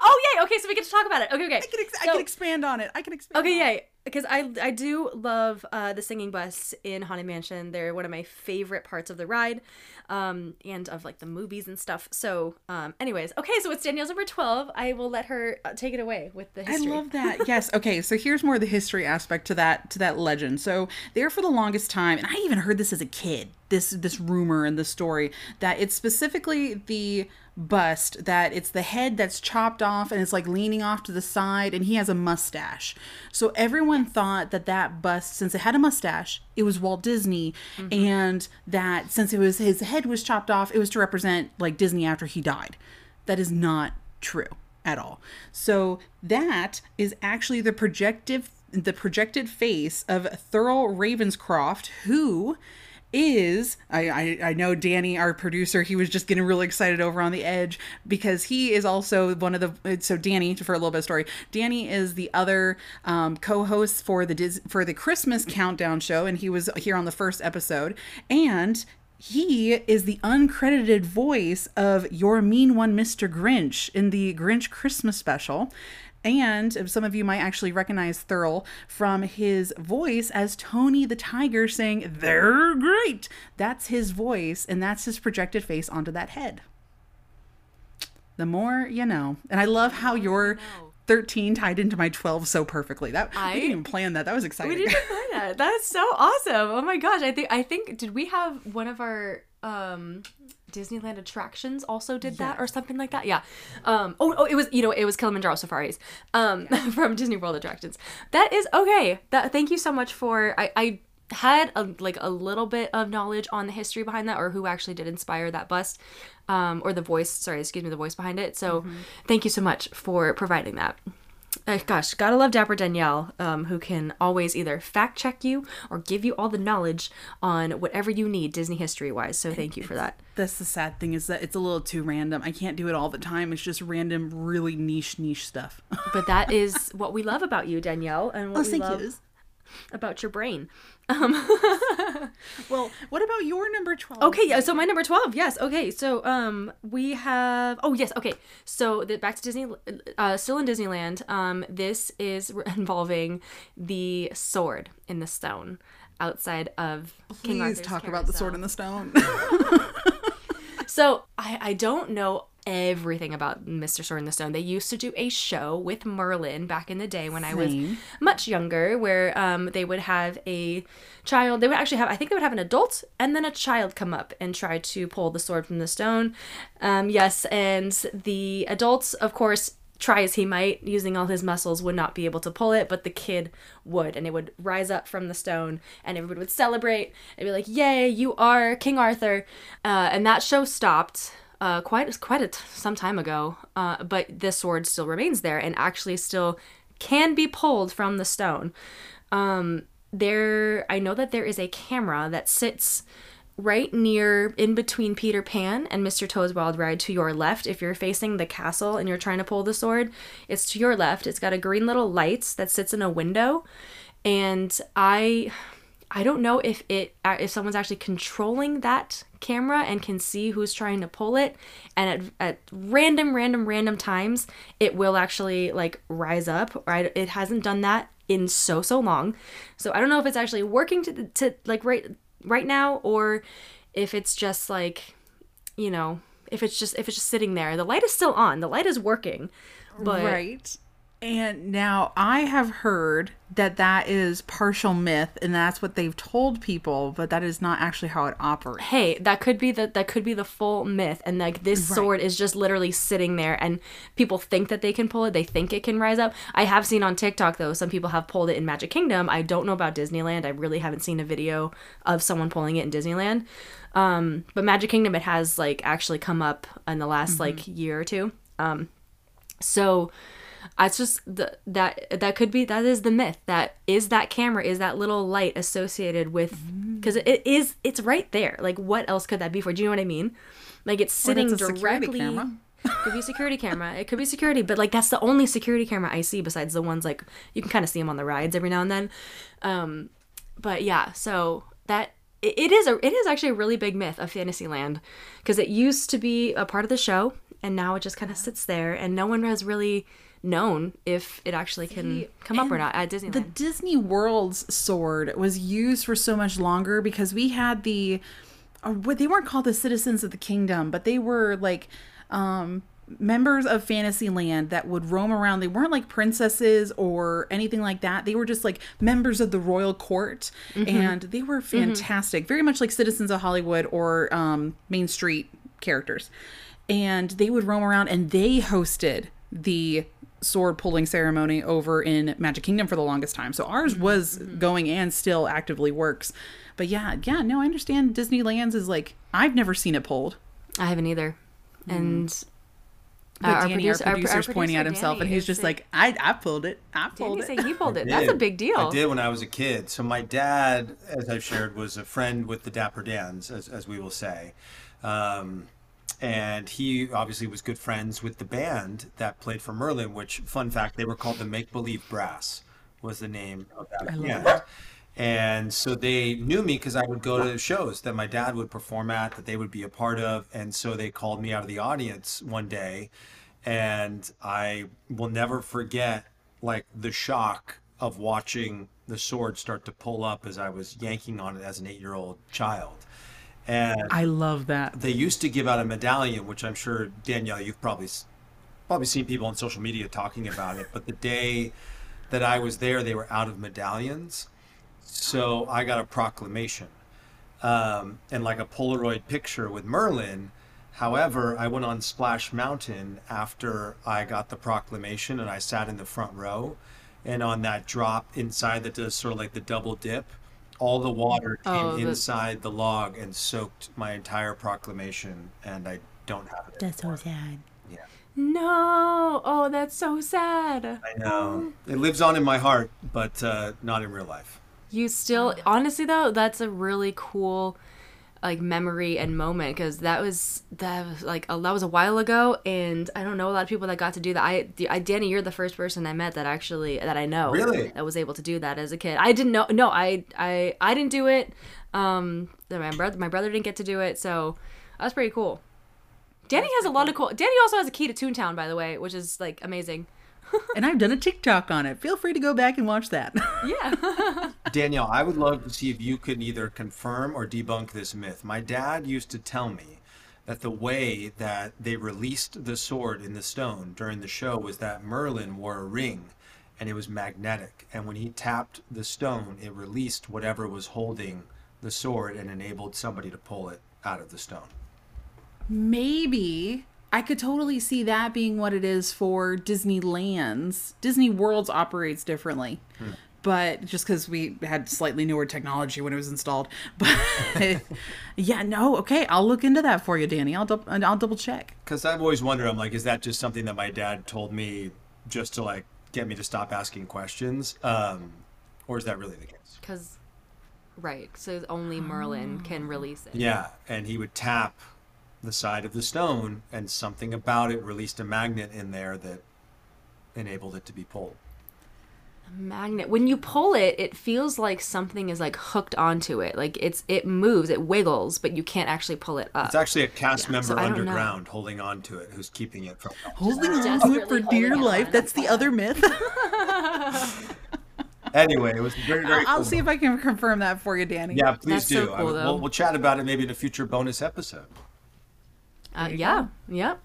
Speaker 4: oh yay! Okay, so we get to talk about it. Okay, okay. I
Speaker 5: can, ex- so, I can expand on it. I can expand.
Speaker 4: Okay, yay! Because I I do love uh, the singing bus in Haunted Mansion. They're one of my favorite parts of the ride, um, and of like the movies and stuff. So, um, anyways, okay, so it's Danielle's number twelve. I will let her uh, take it away with the history.
Speaker 5: I love that. yes. Okay, so here's more of the history aspect to that to that legend. So there for the longest time, and I even heard this as a kid this this rumor and the story that it's specifically the bust that it's the head that's chopped off and it's like leaning off to the side and he has a mustache. So everyone thought that that bust since it had a mustache it was walt disney mm-hmm. and that since it was his head was chopped off it was to represent like disney after he died. That is not true at all. So that is actually the projective the projected face of thurl ravenscroft who is I, I I know Danny, our producer, he was just getting really excited over on the edge because he is also one of the so Danny for a little bit of story. Danny is the other um, co-host for the Dis, for the Christmas countdown show, and he was here on the first episode, and he is the uncredited voice of your mean one, Mr. Grinch, in the Grinch Christmas special. And some of you might actually recognize Thurl from his voice as Tony the Tiger saying, They're great. That's his voice, and that's his projected face onto that head. The more you know. And I love how your 13 tied into my 12 so perfectly. That I,
Speaker 4: I-
Speaker 5: didn't even plan that. That was exciting.
Speaker 4: We didn't plan that. That's so awesome. Oh my gosh. I think I think did we have one of our um Disneyland attractions also did that or something like that? Yeah. Um oh, oh it was you know it was Kilimanjaro Safaris um from Disney World attractions. That is okay. That thank you so much for I I had a like a little bit of knowledge on the history behind that or who actually did inspire that bust um or the voice sorry excuse me the voice behind it so thank you so much for providing that uh, gosh, gotta love Dapper Danielle, um, who can always either fact check you or give you all the knowledge on whatever you need Disney history wise. So thank you for that.
Speaker 5: That's the sad thing is that it's a little too random. I can't do it all the time. It's just random, really niche, niche stuff.
Speaker 4: But that is what we love about you, Danielle, and what we
Speaker 5: thank
Speaker 4: love
Speaker 5: you.
Speaker 4: About your brain.
Speaker 5: Well, what about your number 12?
Speaker 4: Okay, yeah. So my number twelve, yes. Okay, so um, we have. Oh yes. Okay, so the, back to Disney. Uh, still in Disneyland. Um, this is involving the sword in the stone outside of King
Speaker 5: Please
Speaker 4: Arthur's
Speaker 5: talk about the sword in the stone.
Speaker 4: So I, I don't know everything about Mr. Sword in the Stone. They used to do a show with Merlin back in the day when I was much younger, where um, they would have a child. They would actually have, I think they would have an adult and then a child come up and try to pull the sword from the stone. Um, yes, and the adults, of course, try as he might, using all his muscles, would not be able to pull it, but the kid would, and it would rise up from the stone, and everybody would celebrate and be like, "Yay, you are King Arthur!" Uh, and that show stopped uh, quite quite a t- some time ago, uh, but this sword still remains there and actually still can be pulled from the stone. Um, there, I know that there is a camera that sits right near in between Peter Pan and Mr. Toad's Wild Ride to your left. If you're facing the castle and you're trying to pull the sword, it's to your left. It's got a green little light that sits in a window, and I. I don't know if it uh, if someone's actually controlling that camera and can see who's trying to pull it. And at, at random random random times it will actually like rise up right? It hasn't done that in so so long. So i don't know if it's actually working to to like right right now or if it's just like you know if it's just if it's just sitting there. The light is still on. The light is working. But
Speaker 5: right. And now I have heard that that is partial myth and that's what they've told people, but that is not actually how it operates.
Speaker 4: hey that could be the that could be the full myth. And like this sword is just literally sitting there and people think that they can pull it. They think it can rise up. I have seen on tiktok though some people have pulled it in magic kingdom. I don't know about disneyland. I really haven't seen a video of someone pulling it in disneyland. Um but magic kingdom it has like actually come up in the last like year or two. Um so it's just the, that that could be that is the myth that is that camera is that little light associated with because it is it's right there. Like what else could that be for? Do you know what i mean? Like it's sitting
Speaker 5: it's a security
Speaker 4: directly could be a security camera. It could be security but like that's the only security camera i see besides the ones like you can kind of see them on the rides every now and then. Um but yeah so that it it is a it is actually a really big myth of fantasyland because it used to be a part of the show and now it just kind of sits there and no one has really known if it actually can come up or not at disneyland
Speaker 5: The Disney World's sword was used for so much longer because we had the, or what they weren't called the citizens of the kingdom, but they were like, um, members of Fantasyland that would roam around. They weren't like princesses or anything like that. They were just like members of the royal court, and they were fantastic. Very much like Citizens of Hollywood or um, Main Street characters. And they would roam around, and they hosted the sword pulling ceremony over in Magic Kingdom for the longest time. So ours mm-hmm. was mm-hmm. going and still actively works. But yeah, yeah, no, I understand Disneyland's is like I've never seen it pulled.
Speaker 4: I haven't either. Mm. And
Speaker 5: But
Speaker 4: our
Speaker 5: Danny,
Speaker 4: producer-
Speaker 5: our
Speaker 4: our- our
Speaker 5: producer's pointing at
Speaker 4: producer,
Speaker 5: himself, and he's just
Speaker 4: like-
Speaker 5: like, "I, I pulled it. I pulled
Speaker 4: Danny
Speaker 5: it."
Speaker 4: saying he pulled it. That's a big deal.
Speaker 1: I did when I was a kid. So my dad, as I've shared, was a friend with the Dapper Dans, as, as we will say. Um, and he obviously was good friends with the band that played for Merlin, which, fun fact, they were called the Make Believe Brass, was the name of that band. And so they knew me because I would go to shows that my dad would perform at, that they would be a part of. And so they called me out of the audience one day. And I will never forget like the shock of watching the sword start to pull up as I was yanking on it as an eight year old child. And
Speaker 5: I love that.
Speaker 1: they used to give out a medallion, which I'm sure Danielle, you've probably probably seen people on social media talking about it. But the day that I was there, they were out of medallions, so I got a proclamation um, and like a Polaroid picture with Merlin. However, I went on Splash Mountain after I got the proclamation, and I sat in the front row. And on that drop inside that does sort of like the double dip, all the water came
Speaker 4: Oh,
Speaker 1: inside the log and soaked my entire proclamation, and I don't have it.
Speaker 5: That's so sad. Yeah.
Speaker 4: No. Oh, that's so sad.
Speaker 1: I know it lives on in my heart, but uh, not in real life.
Speaker 4: You still, honestly though, that's a really cool, like memory and moment because that was that was like a, that was a while ago, and I don't know a lot of people that got to do that. I, I, Danny, you're the first person I met that actually that I know
Speaker 1: Really?
Speaker 4: that was able to do that as a kid. I didn't know. No, I, I, I didn't do it. Um, my brother, my brother didn't get to do it, so that's pretty cool. Danny has a lot of cool. Danny also has a key to Toontown, by the way, which is like amazing.
Speaker 5: And I've done a TikTok on it. Feel free to go back and watch that.
Speaker 4: Yeah.
Speaker 1: Danielle, I would love to see if you could either confirm or debunk this myth. My dad used to tell me that the way that they released the sword in the stone during the show was that Merlin wore a ring and it was magnetic. And when he tapped the stone, it released whatever was holding the sword and enabled somebody to pull it out of the stone.
Speaker 5: Maybe I could totally see that being what it is for Disneyland's. Disney Worlds operates differently. But just because we had slightly newer technology when it was installed, but yeah, no, okay, I'll look into that for you, Danny. I'll dou- I'll double check.
Speaker 1: Because I've always wondered, I'm like, is that just something that my dad told me just to like get me to stop asking questions? Um, or is that really the case?
Speaker 4: Because, right. So only Merlin can release it.
Speaker 1: Yeah, and he would tap the side of the stone, and something about it released a magnet in there that enabled it to be pulled.
Speaker 4: A magnet when you pull it it feels like something is like hooked onto it like it's it moves it wiggles but you can't actually pull it up
Speaker 1: It's actually a cast member
Speaker 4: so I don't know.
Speaker 1: underground holding on to it who's keeping it from.
Speaker 5: Holding on to it for dear life.
Speaker 4: on.
Speaker 5: That's the other myth.
Speaker 1: Anyway, it was very, very.
Speaker 5: I'll
Speaker 1: cool.
Speaker 5: see if I can confirm that for you, Danny.
Speaker 1: Yeah, please
Speaker 4: That's
Speaker 1: do.
Speaker 4: so cool,
Speaker 1: would-
Speaker 4: though.
Speaker 1: we'll, we'll chat about it maybe in a future bonus episode.
Speaker 4: Uh, yeah yep.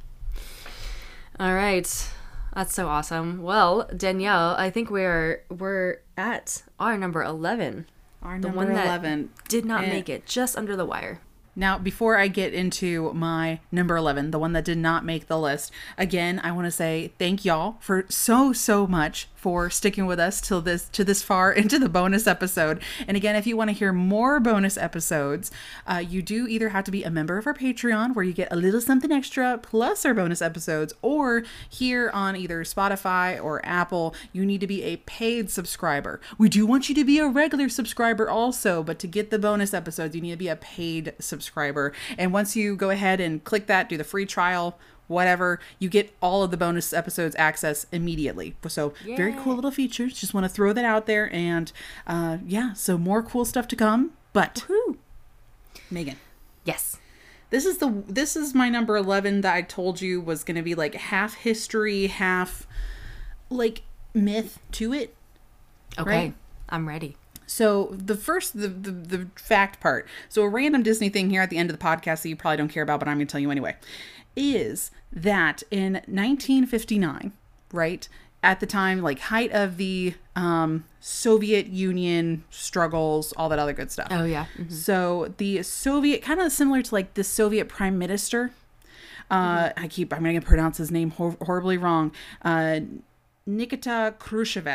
Speaker 4: All right. That's so awesome. Well danielle i think we're we're at our number 11
Speaker 5: Our
Speaker 4: The
Speaker 5: number
Speaker 4: one that
Speaker 5: 11.
Speaker 4: did not
Speaker 5: Eh.
Speaker 4: make it just under the wire.
Speaker 5: Now, before I get into my number 11, the one that did not make the list, again, I want to say thank y'all for so so much for sticking with us till this to this far into the bonus episode. And again, if you want to hear more bonus episodes, uh, you do either have to be a member of our Patreon where you get a little something extra plus our bonus episodes, or here on either Spotify or Apple, you need to be a paid subscriber. We do want you to be a regular subscriber also, but to get the bonus episodes, you need to be a paid subscriber. And once you go ahead and click that, do the free trial, whatever, you get all of the bonus episodes access immediately. So, very cool little features. Just want to throw that out there. And uh, yeah, so more cool stuff to come. But, Megan.
Speaker 4: yes
Speaker 5: This is the this is my number 11 that I told you was going to be like half history, half like myth to it.
Speaker 4: okay
Speaker 5: Right.
Speaker 4: i'm ready
Speaker 5: So the first the, the the fact part. So a random Disney thing here at the end of the podcast that you probably don't care about, but I'm going to tell you anyway. Is that in 1959, right at the time, like height of the um, Soviet Union struggles, all that other good stuff.
Speaker 4: Oh yeah.
Speaker 5: So the Soviet, kind of similar to like the Soviet prime minister. Uh, I keep, I'm going to pronounce his name hor- horribly wrong. Uh, Nikita Khrushchev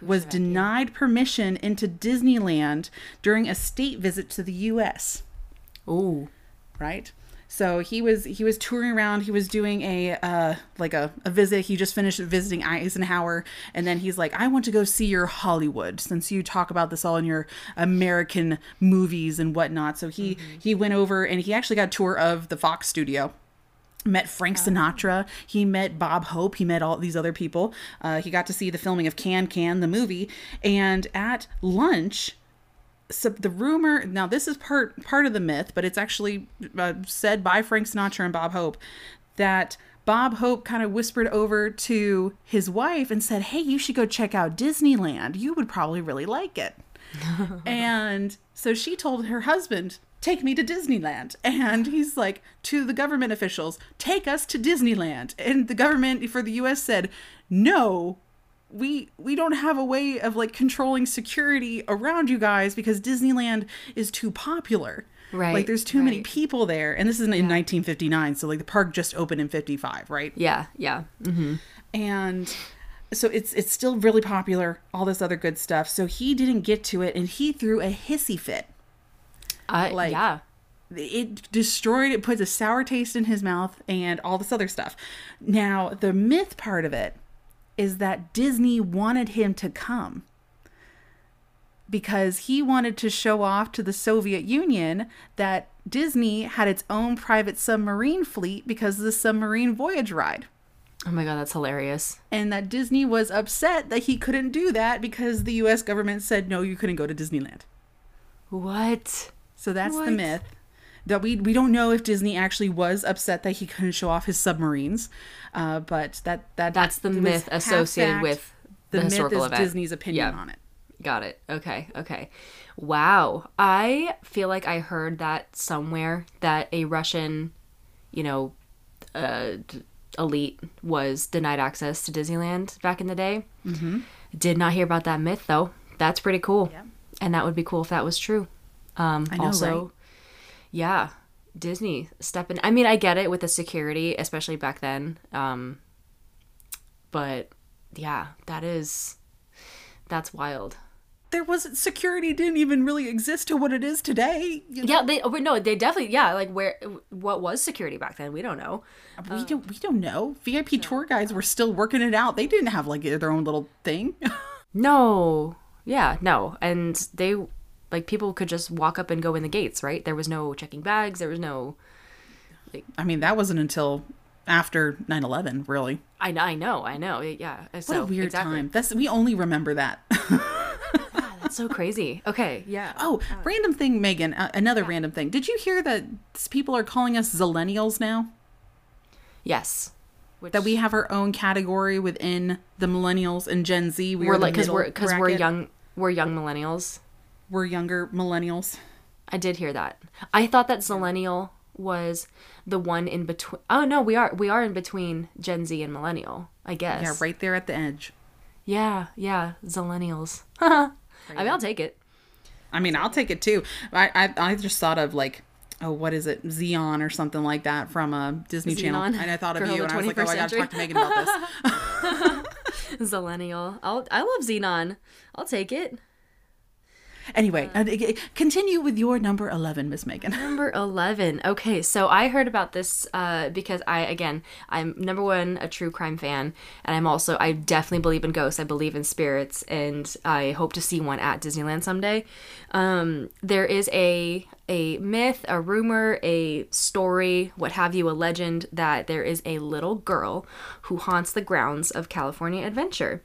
Speaker 5: was denied permission into Disneyland during a state visit to the U.S
Speaker 4: Oh,
Speaker 5: right so he was he was touring around he was doing a uh like a, a visit he just finished visiting eisenhower and then he's like i want to go see your hollywood since you talk about this all in your american movies and whatnot so he he went over and he actually got a tour of the fox studio met Frank Sinatra. He met Bob Hope. He met all these other people. Uh, he got to see the filming of Can Can, the movie. And at lunch, so the rumor now this is part part of the myth, but it's actually uh, said by Frank Sinatra and Bob Hope that Bob Hope kind of whispered over to his wife and said, "Hey, you should go check out Disneyland. You would probably really like it." and so she told her husband, Take me to Disneyland. And he's like, to the government officials, Take us to Disneyland. And the government for the US said, No, we we don't have a way of like controlling security around you guys because Disneyland is too popular.
Speaker 4: Right,
Speaker 5: Like there's too many people there. And this is in 1959, so like the park just opened in 55, right?
Speaker 4: Yeah. Yeah. Mm-hmm.
Speaker 5: and so it's it's still really popular all this other good stuff so he didn't get to it and he threw a hissy fit
Speaker 4: I
Speaker 5: Like-
Speaker 4: yeah.
Speaker 5: it destroyed it puts a sour taste in his mouth and all this other stuff now the myth part of it is that disney wanted him to come because he wanted to show off to the soviet union that disney had its own private submarine fleet because of the submarine voyage ride
Speaker 4: Oh my god, that's hilarious.
Speaker 5: and that Disney was upset that he couldn't do that because the US government said no you couldn't go to Disneyland.
Speaker 4: What?
Speaker 5: So that's the myth. That we we don't know if Disney actually was upset that he couldn't show off his submarines, uh, but that that
Speaker 4: That's the myth associated with
Speaker 5: the,
Speaker 4: the
Speaker 5: myth
Speaker 4: historical
Speaker 5: is
Speaker 4: event.
Speaker 5: Disney's opinion
Speaker 4: Yeah.
Speaker 5: on it.
Speaker 4: Got it. Okay. Okay. Wow. I feel like I heard that somewhere that a Russian, you know, uh, elite was denied access to Disneyland back in the day. Mm-hmm. Did not hear about that myth though. That's pretty cool. And that would be cool if that was true. Um,
Speaker 5: I know,
Speaker 4: also,
Speaker 5: right?
Speaker 4: Yeah, Disney stepping. I mean, I get it with the security, especially back then. Um, but yeah, that is that's wild.
Speaker 5: There wasn't security didn't even really exist to what it is today. You know?
Speaker 4: Yeah, they oh, no, they definitely yeah, like where what was security back then? We don't know.
Speaker 5: we don't we don't know. VIP tour guides were still working it out. They didn't have like their own little thing.
Speaker 4: No. Yeah, no. And they like people could just walk up and go in the gates, right? There was no checking bags, there was no like
Speaker 5: I mean, that wasn't until after 9/11, really.
Speaker 4: I I know, I know. Yeah.
Speaker 5: What
Speaker 4: so
Speaker 5: a weird
Speaker 4: exactly.
Speaker 5: time. That's we only remember that.
Speaker 4: That's so crazy. Okay, yeah.
Speaker 5: Oh, random thing, Megan. Uh, another random thing. Did you hear that people are calling us Zillennials now?
Speaker 4: Yes. Which
Speaker 5: That we have our own category within the Millennials and Gen Z. We
Speaker 4: we're like cuz we're cuz we're young we're young millennials.
Speaker 5: We're younger Millennials.
Speaker 4: I did hear that. I thought that Zillennial was the one in between. Oh no, we are we are in between Gen Z and millennial. I guess.
Speaker 5: Yeah, right there at the edge.
Speaker 4: Yeah, yeah, Zillennials. I mean, I'll take it.
Speaker 5: I mean, I'll take it too. I I, I just thought of like. Oh, what is it? Zenon or something like that from a Disney Channel. And I thought of
Speaker 4: Girl
Speaker 5: you,
Speaker 4: of
Speaker 5: and I was like, oh, I gotta talk to. Megan about this.
Speaker 4: Zillennial. I'll I love Zenon. I'll take it.
Speaker 5: Anyway, uh, continue with your number 11, Miss Megan.
Speaker 4: Number 11. Okay, so I heard about this uh, because I, again, I'm number one, a true crime fan, and I'm also, I definitely believe in ghosts. I believe in spirits, and I hope to see one at Disneyland someday. Um, there is a a myth, a rumor, a story, what have you, a legend that there is a little girl who haunts the grounds of California Adventure.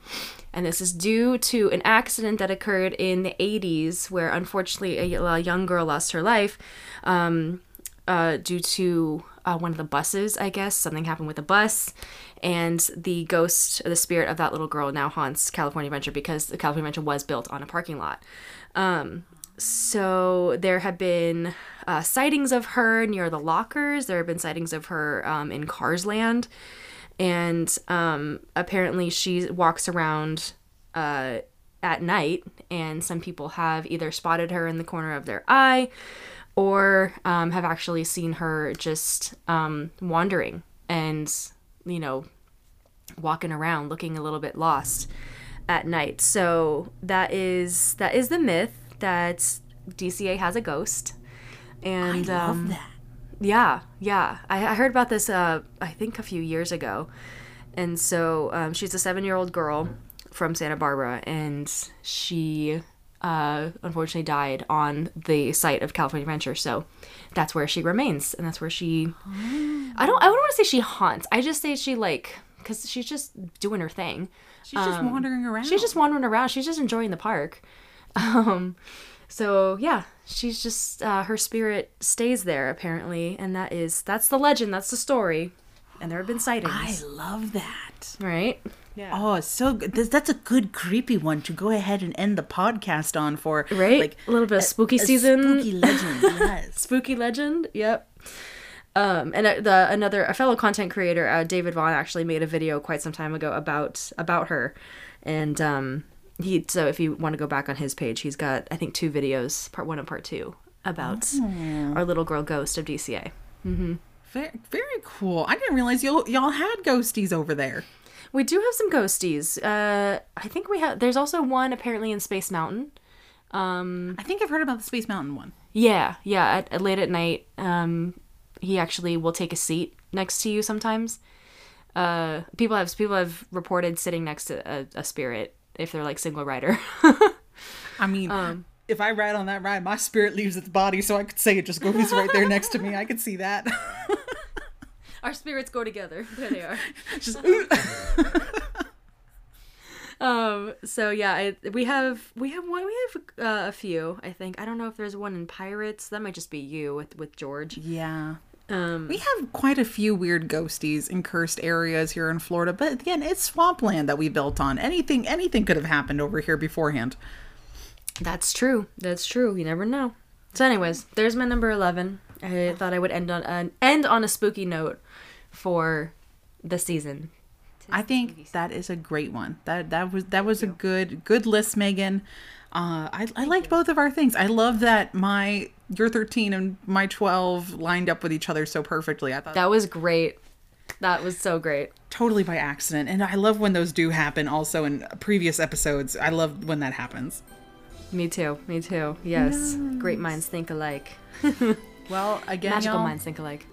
Speaker 4: And this is due to an accident that occurred in the 80s where unfortunately a, a young girl lost her life um, uh, due to uh, one of the buses, I guess. Something happened with the bus. And the ghost, the spirit of that little girl now haunts California Adventure because the California Adventure was built on a parking lot. Um, so there have been uh, sightings of her near the lockers. There have been sightings of her um, in Cars Land. And um, apparently she walks around uh, at night, and some people have either spotted her in the corner of their eye or um, have actually seen her just um, wandering and, you know, walking around looking a little bit lost at night. So that is that is the myth that DCA has a ghost. And
Speaker 5: I love
Speaker 4: um,
Speaker 5: that.
Speaker 4: yeah, yeah. I, I heard about this, uh, I think a few years ago. And so um, she's a seven year old girl from Santa Barbara, and she uh, unfortunately died on the site of California Adventure. So that's where she remains, and that's where she. I don't. I don't want to say she haunts. I just say she like because she's just doing her thing.
Speaker 5: She's just wandering around.
Speaker 4: Um, She's just wandering around. She's just enjoying the park. Um, so yeah, she's just uh, her spirit stays there apparently, and that is that's the legend. That's the story, and there have been sightings.
Speaker 5: I love that.
Speaker 4: right?
Speaker 5: Yeah. Oh, so good. This- That's a good creepy one to go ahead and end the podcast on for.
Speaker 4: Right?
Speaker 5: Like
Speaker 4: A little bit of spooky
Speaker 5: a
Speaker 4: season.
Speaker 5: Spooky legend. Yes.
Speaker 4: Spooky legend. Yep. Um, and uh, the another a fellow content creator, uh, David Vaughn, actually made a video quite some time ago about about her, and um, he so if you want to go back on his page, he's got I think two videos, part one and part two, about our little girl ghost of DCA.
Speaker 5: very, very cool. I didn't realize y'all y'all had ghosties over there.
Speaker 4: We do have some ghosties. Uh, I think we have. There's also one apparently in Space Mountain.
Speaker 5: I think I've heard about the Space Mountain one.
Speaker 4: Yeah, yeah. At, at late at night, um, he actually will take a seat next to you sometimes. Uh, people have people have reported sitting next to a, a spirit if they're like single rider.
Speaker 5: I mean,
Speaker 4: Um,
Speaker 5: if I ride on that ride, my spirit leaves its body, so I could say it just goes right there next to me. I could see that.
Speaker 4: Our spirits go together. There they are.
Speaker 5: just
Speaker 4: Um. So yeah, I, we have we have one. We have uh, a few. I think I don't know if there's one in Pirates. That might just be you with with George.
Speaker 5: yeah.
Speaker 4: Um.
Speaker 5: We have quite a few weird ghosties in cursed areas here in Florida, but again, it's swampland that we built on. Anything anything could have happened over here beforehand.
Speaker 4: That's true. That's true. You never know. So, anyways, there's my number eleven. I thought I would end on an end on a spooky note for the season.
Speaker 5: I think that is a great one. That that was that was a good good list, Megan. Uh, I I liked both of our things. I love that my your thirteen and my twelve lined up with each other so perfectly. I thought
Speaker 4: That was great. That was so great.
Speaker 5: totally by accident, and I love when those do happen. Also in previous episodes, I love when that happens.
Speaker 4: Me too. Me too. Yes. Great minds think alike.
Speaker 5: Well, again,
Speaker 4: Magical
Speaker 5: y'all-
Speaker 4: minds think alike.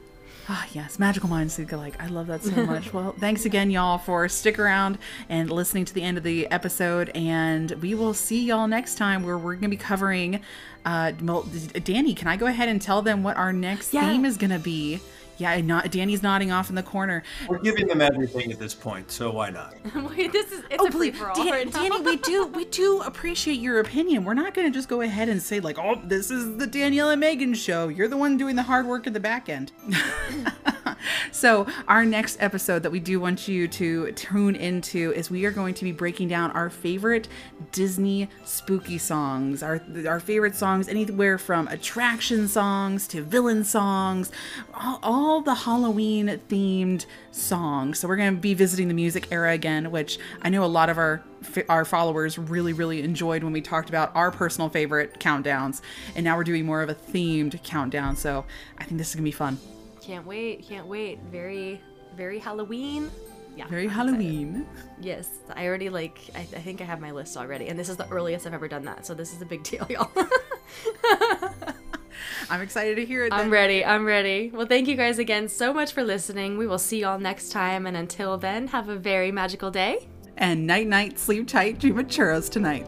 Speaker 5: Ah, yes, magical minds think alike. I love that so much. well, thanks again, y'all, for stick around and listening to the end of the episode. And we will see y'all next time where we're going to be covering. Uh, well, Danny, can I go ahead and tell them what our next
Speaker 4: Yeah.
Speaker 5: theme is going to be? Yeah, not, Danny's nodding off in the corner.
Speaker 1: We're giving them everything at this point, so why not?
Speaker 4: Wait, this is it's oh, a
Speaker 5: please, Dan-
Speaker 4: right.
Speaker 5: Danny, we do we do appreciate your opinion. We're not going to just go ahead and say like, "Oh, this is the Danielle and Megan show." You're the one doing the hard work at the back end. so, our next episode that we do want you to tune into is we are going to be breaking down our favorite Disney spooky songs. Our our favorite songs anywhere from attraction songs to villain songs, all, all the Halloween themed songs. So we're going to be visiting the music era again, which I know a lot of our our followers really really enjoyed when we talked about our personal favorite countdowns, and now we're doing more of a themed countdown. So I think this is gonna be fun.
Speaker 4: Can't wait. Can't wait. Very, very Halloween. Yeah.
Speaker 5: Very
Speaker 4: I'm excited.
Speaker 5: Halloween.
Speaker 4: Yes, I already like. I, I think I have my list already, and this is the earliest I've ever done that. So this is a big deal, y'all.
Speaker 5: I'm excited to hear it.
Speaker 4: I'm ready. I'm ready. Well, thank you guys again so much for listening. We will see y'all next time, and until then, have a very magical day.
Speaker 5: And night night, sleep tight, dream of churros tonight.